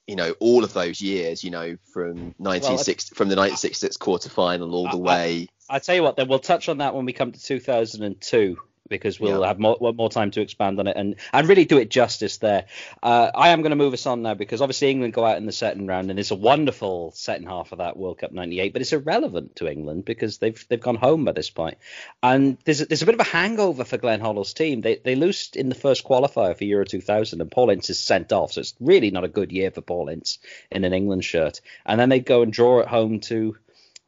[SPEAKER 1] you know, all of those years, you know, from 1960 from the 1966 quarter final all the
[SPEAKER 2] I- I-
[SPEAKER 1] way.
[SPEAKER 2] I tell you what, then we'll touch on that when we come to 2002 because we'll
[SPEAKER 1] Yeah.
[SPEAKER 2] have more, more time to expand on it and, and really do it justice there. Uh, I am going to move us on now because obviously England go out in the second round and it's a wonderful second half of that World Cup '98, but it's irrelevant to England because they've they've gone home by this point. And there's a, there's a bit of a hangover for Glenn Hoddle's team. They they lose in the first qualifier for Euro 2000 and Paul Ince is sent off, so it's really not a good year for Paul Ince in an England shirt. And then they go and draw at home to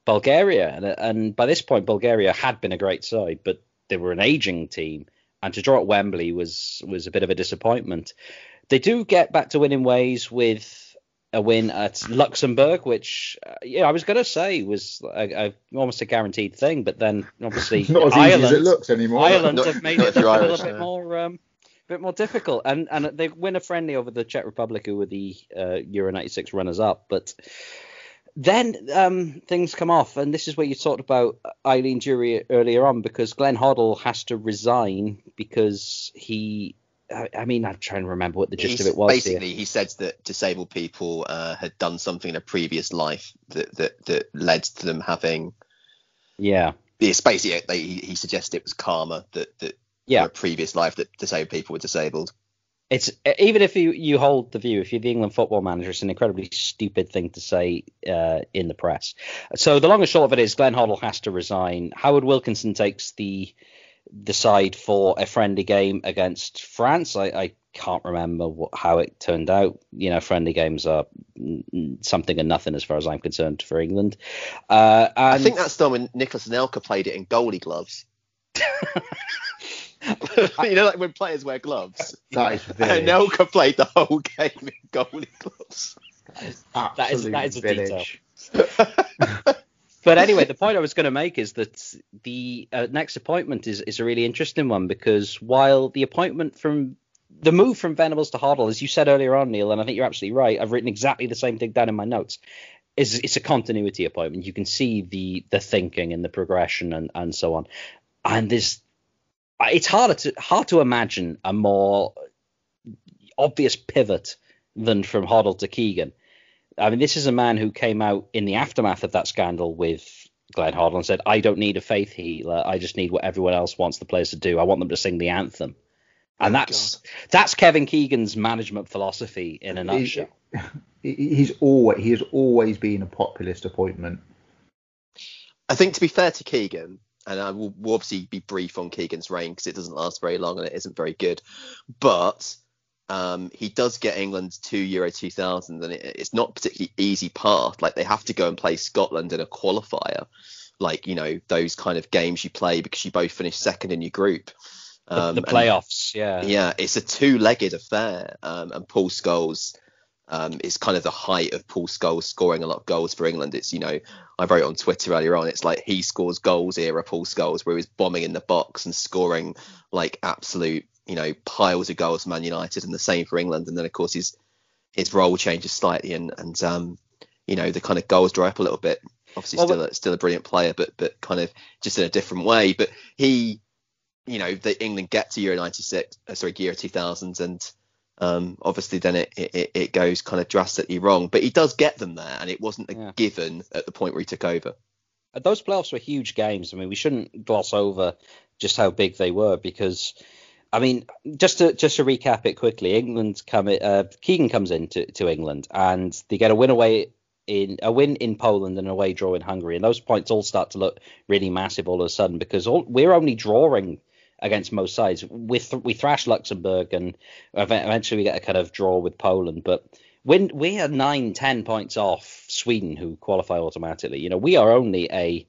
[SPEAKER 2] Bulgaria, and, and by this point, Bulgaria had been a great side, but they were an aging team, and to draw at Wembley was was a bit of a disappointment. They do get back to winning ways with a win at Luxembourg, which uh, yeah, I was going to say was a, a, almost a guaranteed thing, but then obviously
[SPEAKER 4] not as
[SPEAKER 2] Ireland,
[SPEAKER 4] easy as it looks anymore.
[SPEAKER 2] Ireland
[SPEAKER 1] Not-
[SPEAKER 2] have made it
[SPEAKER 1] if you're
[SPEAKER 2] a
[SPEAKER 1] Irish,
[SPEAKER 2] little bit more um, bit more difficult, and and they win a friendly over the Czech Republic, who were the uh, Euro '96 runners up, but. Then um, things come off, and this is where you talked about Eileen Drewery earlier on, because Glenn Hoddle has to resign because he. I, I mean, I'm trying to remember what the gist
[SPEAKER 1] He's-
[SPEAKER 2] of it was. here.
[SPEAKER 1] basically, he said that disabled people uh, had done something in a previous life that that, that led to them having.
[SPEAKER 2] Yeah,
[SPEAKER 1] It's basically they, he he suggested it was karma that that
[SPEAKER 2] Yeah.
[SPEAKER 1] a previous life that disabled people were disabled.
[SPEAKER 2] It's even if you you hold the view, if you're the England football manager, it's an incredibly stupid thing to say uh, in the press. So the long and short of it is, Glenn Hoddle has to resign. Howard Wilkinson takes the the side for a friendly game against France. I, I can't remember what, how it turned out. You know, friendly games are something and nothing as far as I'm concerned for England. Uh, and
[SPEAKER 1] I think that's done when Nicholas Anelka played it in goalie gloves. you know, like when players wear gloves.
[SPEAKER 4] That is village.
[SPEAKER 1] Anelka played the whole game in goalie gloves.
[SPEAKER 2] that is
[SPEAKER 4] Absolute
[SPEAKER 2] that is a
[SPEAKER 4] village.
[SPEAKER 2] detail. But anyway, the point I was going to make is that the uh, next appointment is, is a really interesting one because while the appointment from the move from Venables to Hoddle, as you said earlier on, Neil, and I think you're absolutely right, I've written exactly the same thing down in my notes. Is it's a continuity appointment. You can see the the thinking and the progression and, and so on. And there's it's harder to hard to imagine a more obvious pivot than from Hoddle to Keegan. I mean, this is a man who came out in the aftermath of that scandal with Glenn Hoddle and said, I don't need a faith healer. I just need what everyone else wants the players to do. I want them to sing the anthem. And
[SPEAKER 1] Oh,
[SPEAKER 2] that's that's Kevin Keegan's management philosophy in a nutshell.
[SPEAKER 4] he- He's always he has always been a populist appointment.
[SPEAKER 1] I think to be fair to Keegan, and I will, will obviously be brief on Keegan's reign because it doesn't last very long and it isn't very good, but um, he does get England to Euro 2000 and it, it's not a particularly easy path. Like they have to go and play Scotland in a qualifier, like you know those kind of games you play because you both finish second in your group.
[SPEAKER 2] The,
[SPEAKER 1] Um,
[SPEAKER 2] the
[SPEAKER 1] and-
[SPEAKER 2] playoffs, yeah.
[SPEAKER 1] yeah, it's a two-legged affair, um, and Paul Scholes um, is kind of the height of Paul Scholes scoring a lot of goals for England. It's you know I wrote on Twitter earlier on. It's like he scores goals era Paul Scholes, where he was bombing in the box and scoring like absolute you know piles of goals for Man United, and the same for England. And then of course his his role changes slightly, and and um, you know the kind of goals dry up a little bit. Obviously
[SPEAKER 2] Well,
[SPEAKER 1] still a, still a brilliant player, but but kind of just in a different way. But he you know, the England get to Euro 96, uh, sorry, Euro 2000s, and um, obviously then it, it, it goes kind of drastically wrong. But he does get them there, and it wasn't a
[SPEAKER 2] Yeah.
[SPEAKER 1] given at the point where he took over.
[SPEAKER 2] Uh, Those playoffs were huge games. I mean, we shouldn't gloss over just how big they were because, I mean, just to just to recap it quickly, England come uh, Keegan comes into to England and they get a win away in a win in Poland and an away draw in Hungary, and those points all start to look really massive all of a sudden because all, we're only drawing against most sides. We th- we thrash Luxembourg and eventually we get a kind of draw with Poland, but when we are nine, ten points off Sweden, who qualify automatically, you know, we are only a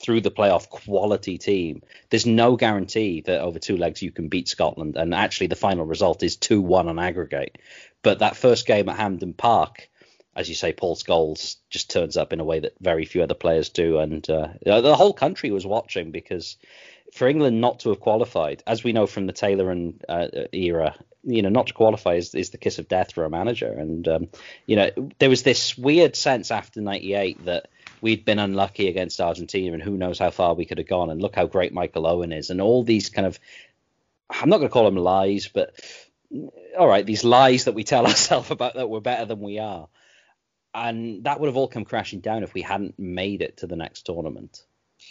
[SPEAKER 2] through the playoff quality team. There's no guarantee that over two legs you can beat Scotland, and actually the final result is two one on aggregate. But that first game at Hampden Park, as you say, Paul Scholes just turns up in a way that very few other players do, and uh, the whole country was watching because for England not to have qualified, as we know from the Taylor and uh, era, you know, not to qualify is, is the kiss of death for a manager. And um, you know, there was this weird sense after '98 that we'd been unlucky against Argentina, and who knows how far we could have gone. And look how great Michael Owen is, and all these kind of, I'm not going to call them lies, but all right, these lies that we tell ourselves about that we're better than we are. And that would have all come crashing down if we hadn't made it to the next tournament.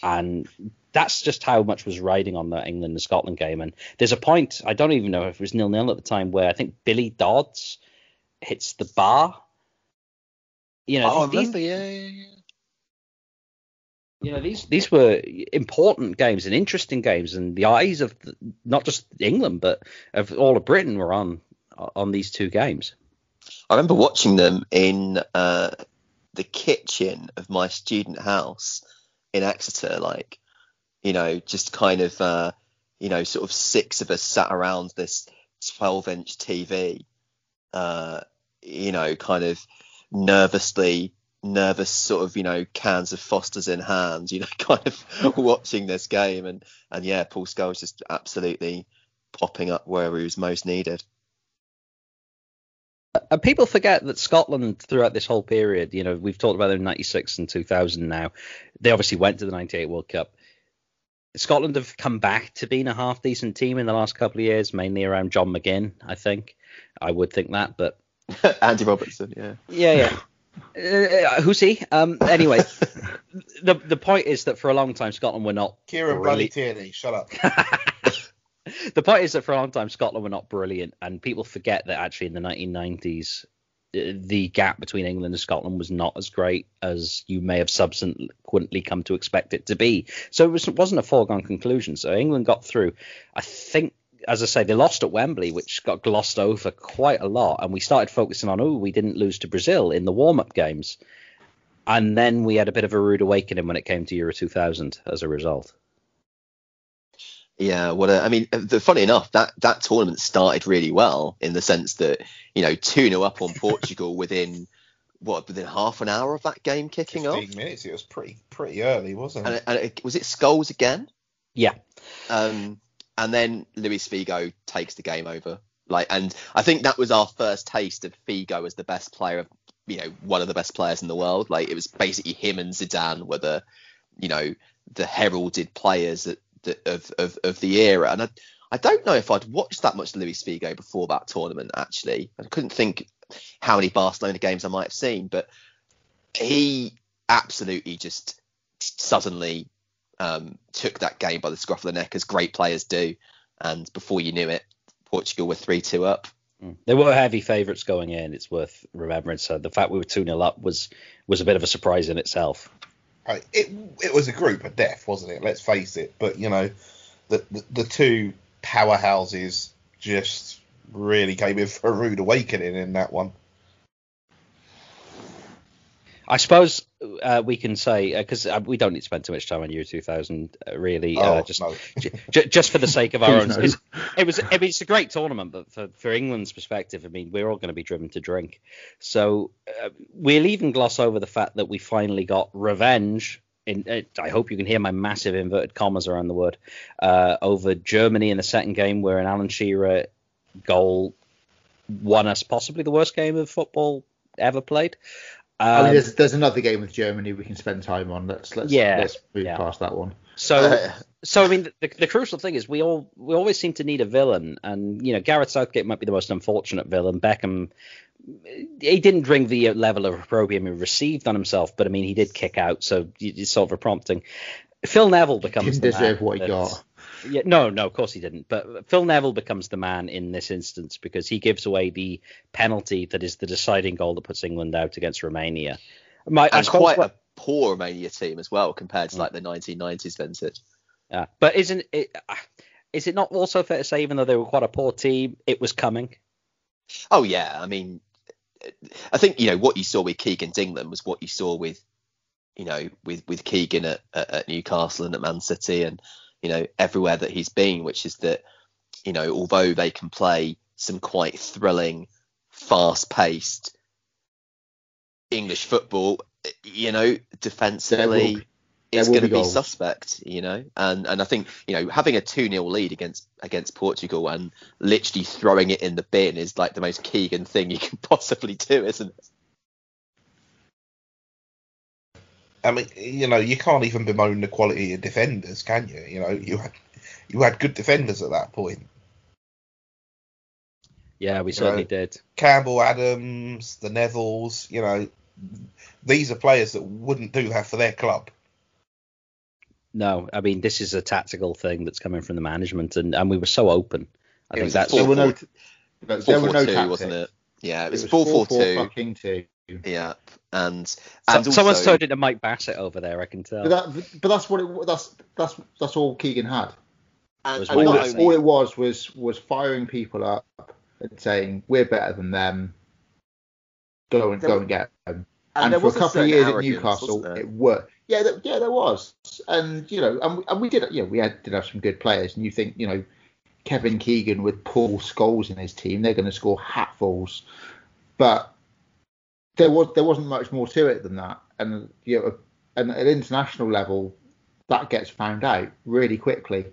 [SPEAKER 2] And that's just how much was riding on the England and Scotland game. And there's a point, I don't even know if it was nil nil at the time, where I think Billy Dodds hits the bar. You know, these,
[SPEAKER 1] Oh, yeah, yeah, yeah.
[SPEAKER 2] you know these these were important games and interesting games, and the eyes of the, not just England but of all of Britain were on on these two games.
[SPEAKER 1] I remember watching them in uh, the kitchen of my student house in Exeter, like, you know, just kind of, uh, you know, sort of six of us sat around this 12 inch TV, uh, you know, kind of nervously nervous sort of you know cans of Foster's in hand, you know, kind of watching this game, and and yeah, Paul Scholes just absolutely popping up wherever he was most needed.
[SPEAKER 2] And people forget that Scotland, throughout this whole period, you know, we've talked about them in '96 and 2000. Now, they obviously went to the '98 World Cup. Scotland have come back to being a half decent team in the last couple of years, mainly around John McGinn. I think I would think that, but
[SPEAKER 1] Andy Robertson, yeah,
[SPEAKER 2] yeah, yeah. Uh, who's he? Um, anyway, the the point is that for a long time Scotland were not.
[SPEAKER 3] Kieran Bloody Tierney, shut up.
[SPEAKER 2] the point is that for a long time Scotland were not brilliant, and people forget that actually in the 1990s the gap between England and Scotland was not as great as you may have subsequently come to expect it to be. So it, was, wasn't a foregone conclusion. So England got through. I think, as I say, they lost at Wembley, which got glossed over quite a lot. And we started focusing on, oh, we didn't lose to Brazil in the warm up games. And then we had a bit of a rude awakening when it came to Euro 2000 as a result.
[SPEAKER 1] Yeah, what a, I mean, the, funny enough, that that tournament started really well in the sense that you know two 0 up on Portugal within what within half an hour of that game kicking
[SPEAKER 3] 15 off. minutes. It was pretty pretty early, wasn't
[SPEAKER 1] it? And, and it, was it Scholes again?
[SPEAKER 2] Yeah.
[SPEAKER 1] Um, and then Luis Figo takes the game over. Like, and I think that was our first taste of Figo as the best player of, you know, one of the best players in the world. Like, it was basically him and Zidane were the, you know, the heralded players that of, of of the era. And I, I don't know if I'd watched that much Luis Figo before that tournament. Actually, I couldn't think how many Barcelona games I might have seen, but he absolutely just suddenly um, took that game by the scruff of the neck, as great players do. And before you knew it, Portugal were three two up.
[SPEAKER 2] Mm. They were heavy favourites going in. It's worth remembering. So the fact we were two 0 up was was a bit of a surprise in itself
[SPEAKER 3] it it was a group of death, wasn't it? Let's face it. But you know, the the, the two powerhouses just really came in for a rude awakening in that one.
[SPEAKER 2] I suppose uh, we can say because uh, uh, we don't need to spend too much time on Euro 2000, uh, really. Uh,
[SPEAKER 3] oh, just, no.
[SPEAKER 2] j- just for the sake of our own. It was, it was. I mean, it's a great tournament, but for, for England's perspective, I mean, we're all going to be driven to drink. So uh, we'll even gloss over the fact that we finally got revenge. In, I hope you can hear my massive inverted commas around the word over Germany in the second game, where an Alan Shearer goal won us possibly the worst game of football ever played.
[SPEAKER 4] Um, I mean, there's, there's another game with Germany we can spend time on. Let's let's yeah, let's move yeah. past that one.
[SPEAKER 2] So so I mean, the, the crucial thing is we all we always seem to need a villain, and you know Gareth Southgate might be the most unfortunate villain. Beckham, he didn't bring the level of opprobrium he received on himself, but I mean he did kick out, so it's sort of a prompting. Phil Neville becomes
[SPEAKER 4] he didn't deserve what he got.
[SPEAKER 2] Yeah, no, no, of course he didn't. But Phil Neville becomes the man in this instance because he gives away the penalty that is the deciding goal that puts England out against Romania.
[SPEAKER 1] My, and quite what, a poor Romania team as well compared to mm. like the 1990s vintage.
[SPEAKER 2] Yeah, but isn't it? Is it not also fair to say, even though they were quite a poor team, it was coming?
[SPEAKER 1] Oh yeah, I mean, I think you know what you saw with Keegan England was what you saw with, you know, with with Keegan at, at Newcastle and at Man City, and you know, everywhere that he's been, which is that, you know, although they can play some quite thrilling, fast paced English football, you know, defensively it's going to be, be suspect, you know. And and I think, you know, having a 2 0 lead against against Portugal and literally throwing it in the bin is like the most Keegan thing you can possibly do, isn't it?
[SPEAKER 3] I mean, you know, you can't even bemoan the quality of defenders, can you? You know, you had you had good defenders at that point.
[SPEAKER 2] Yeah, we certainly know, did.
[SPEAKER 3] Campbell, Adams, the Nevilles, you know, these are players that wouldn't do that for their club.
[SPEAKER 2] No, I mean this is a tactical thing that's coming from the management, and, and we were so open. I it think that's
[SPEAKER 1] four, there were no, there were no two, wasn't it? Yeah, it was, it was four, four, four two.
[SPEAKER 4] Fucking two.
[SPEAKER 1] Yeah, and,
[SPEAKER 2] and so, someone's turned into Mike Bassett over there. I can tell.
[SPEAKER 4] But, that, but that's what it. That's that's that's all Keegan had. And, and all, it, all, it, was was was firing people up and saying we're better than them. Go and there, go and get them. And, and for a couple of years at Newcastle, it worked. Yeah, there, yeah, there was, and you know, and, and we did. Yeah, we had did have some good players, and you think you know, Kevin Keegan with Paul Scholes in his team, they're going to score hatfuls. But there was there wasn't much more to it than that, and you know, and at international level, that gets found out really quickly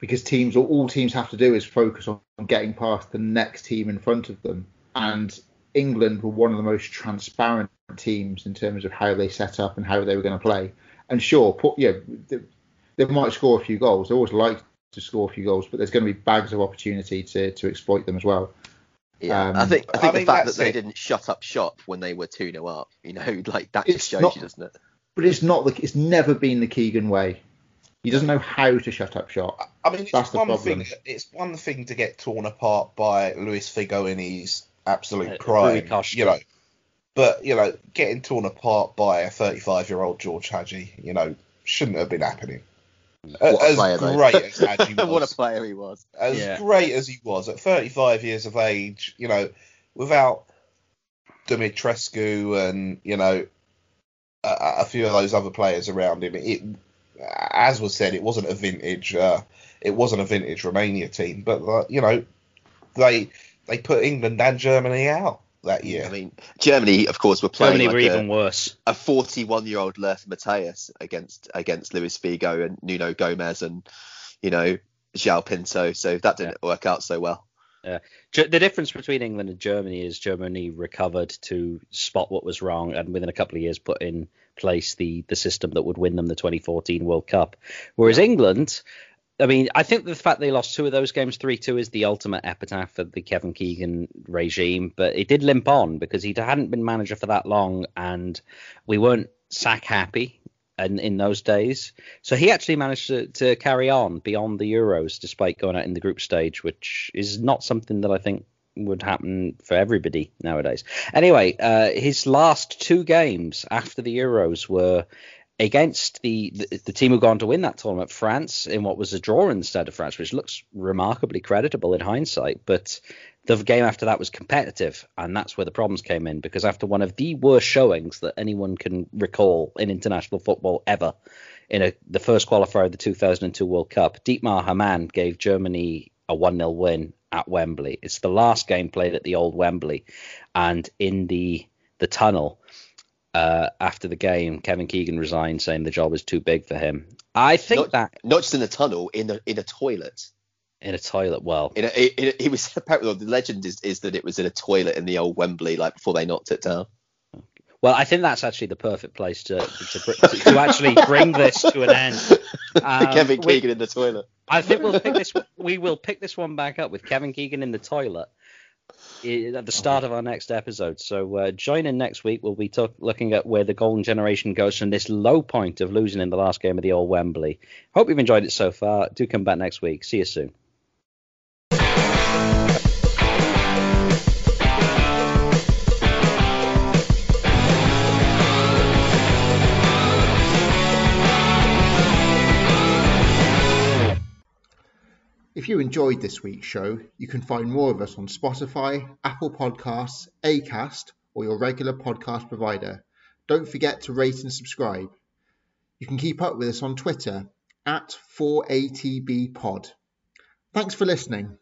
[SPEAKER 4] because teams or all teams have to do is focus on getting past the next team in front of them. And England were one of the most transparent teams in terms of how they set up and how they were going to play. And sure, yeah, they, they might score a few goals. They always like to score a few goals, but there's going to be bags of opportunity to to exploit them as well.
[SPEAKER 1] Yeah,
[SPEAKER 4] Um,
[SPEAKER 1] I think I think
[SPEAKER 3] I
[SPEAKER 1] the
[SPEAKER 3] mean,
[SPEAKER 1] fact that they
[SPEAKER 3] it.
[SPEAKER 1] didn't shut up shop when they were two 0 up, you know, like that
[SPEAKER 4] It's
[SPEAKER 1] just shows
[SPEAKER 4] not-
[SPEAKER 1] you, doesn't it?
[SPEAKER 4] But it's not the it's never been the Keegan way. He doesn't know how to shut up shop.
[SPEAKER 3] I mean, it's
[SPEAKER 4] That's the
[SPEAKER 3] one
[SPEAKER 4] problem.
[SPEAKER 3] thing. It's one thing to get torn apart by Luis Figo in his absolute
[SPEAKER 2] Uh,
[SPEAKER 3] prime,
[SPEAKER 2] Rui
[SPEAKER 3] you know. But you know, getting torn apart by a 35-year-old George Hagi, you know, shouldn't have been happening.
[SPEAKER 1] What a
[SPEAKER 3] as
[SPEAKER 1] player,
[SPEAKER 3] great as Hagi was,
[SPEAKER 1] what a player he was.
[SPEAKER 3] as
[SPEAKER 2] Yeah.
[SPEAKER 3] great as he was at 35 years of age, you know, without Dumitrescu and you know a, a few of those other players around him, it as was said, it wasn't a vintage, uh, it wasn't a vintage Romania team, but uh, you know they they put England and Germany out that year.
[SPEAKER 1] I mean, Germany, of course, were playing
[SPEAKER 2] Germany
[SPEAKER 1] like
[SPEAKER 2] were
[SPEAKER 1] a,
[SPEAKER 2] even worse.
[SPEAKER 1] a 41-year-old Lothar Matthäus against against Luis Figo and Nuno Gomes and you know João Pinto, so that didn't work out so well.
[SPEAKER 2] Ge- The difference between England and Germany is Germany recovered to spot what was wrong and within a couple of years put in place the the system that would win them the 2014 World Cup. Whereas England, I mean, I think the fact they lost two of those games 3-2 is the ultimate epitaph of the Kevin Keegan regime, but it did limp on because he hadn't been manager for that long and we weren't sack happy in, in those days. So he actually managed to, to carry on beyond the Euros despite going out in the group stage, which is not something that I think would happen for everybody nowadays. Anyway, uh, his last two games after the Euros were against the, the the team who gone to win that tournament, France, in what was a draw instead of France, which looks remarkably creditable in hindsight. But the game after that was competitive, and that's where the problems came in because after one of the worst showings that anyone can recall in international football ever, in a, the first qualifier of the 2002 World Cup, Dietmar Hamann gave Germany a 1 0 win at Wembley. It's the last game played at the old Wembley, and in the the tunnel uh, after the game, Kevin Keegan resigned, saying the job was too big for him. I think
[SPEAKER 1] Not-
[SPEAKER 2] that
[SPEAKER 1] Not just in a tunnel, in the in a toilet.
[SPEAKER 2] in a toilet, well,
[SPEAKER 1] In a, in a, it was apparently the legend is, is that it was in a toilet in the old Wembley, like before they knocked it down.
[SPEAKER 2] well, I think that's actually the perfect place to to, to, to actually bring this to an end. Um,
[SPEAKER 1] Kevin
[SPEAKER 2] we-
[SPEAKER 1] Keegan in the toilet.
[SPEAKER 2] I think we'll pick this. We will pick this one back up with Kevin Keegan in the toilet at the start of our next episode. So uh, join in next week. We'll be talk, looking at where the golden generation goes from this low point of losing in the last game of the old Wembley. Hope you've enjoyed it so far. Do come back next week. See you soon.
[SPEAKER 4] If you enjoyed this week's show, you can find more of us on Spotify, Apple Podcasts, Acast, or your regular podcast provider. Don't forget to rate and subscribe. You can keep up with us on Twitter at 4ATBpod. Thanks for listening.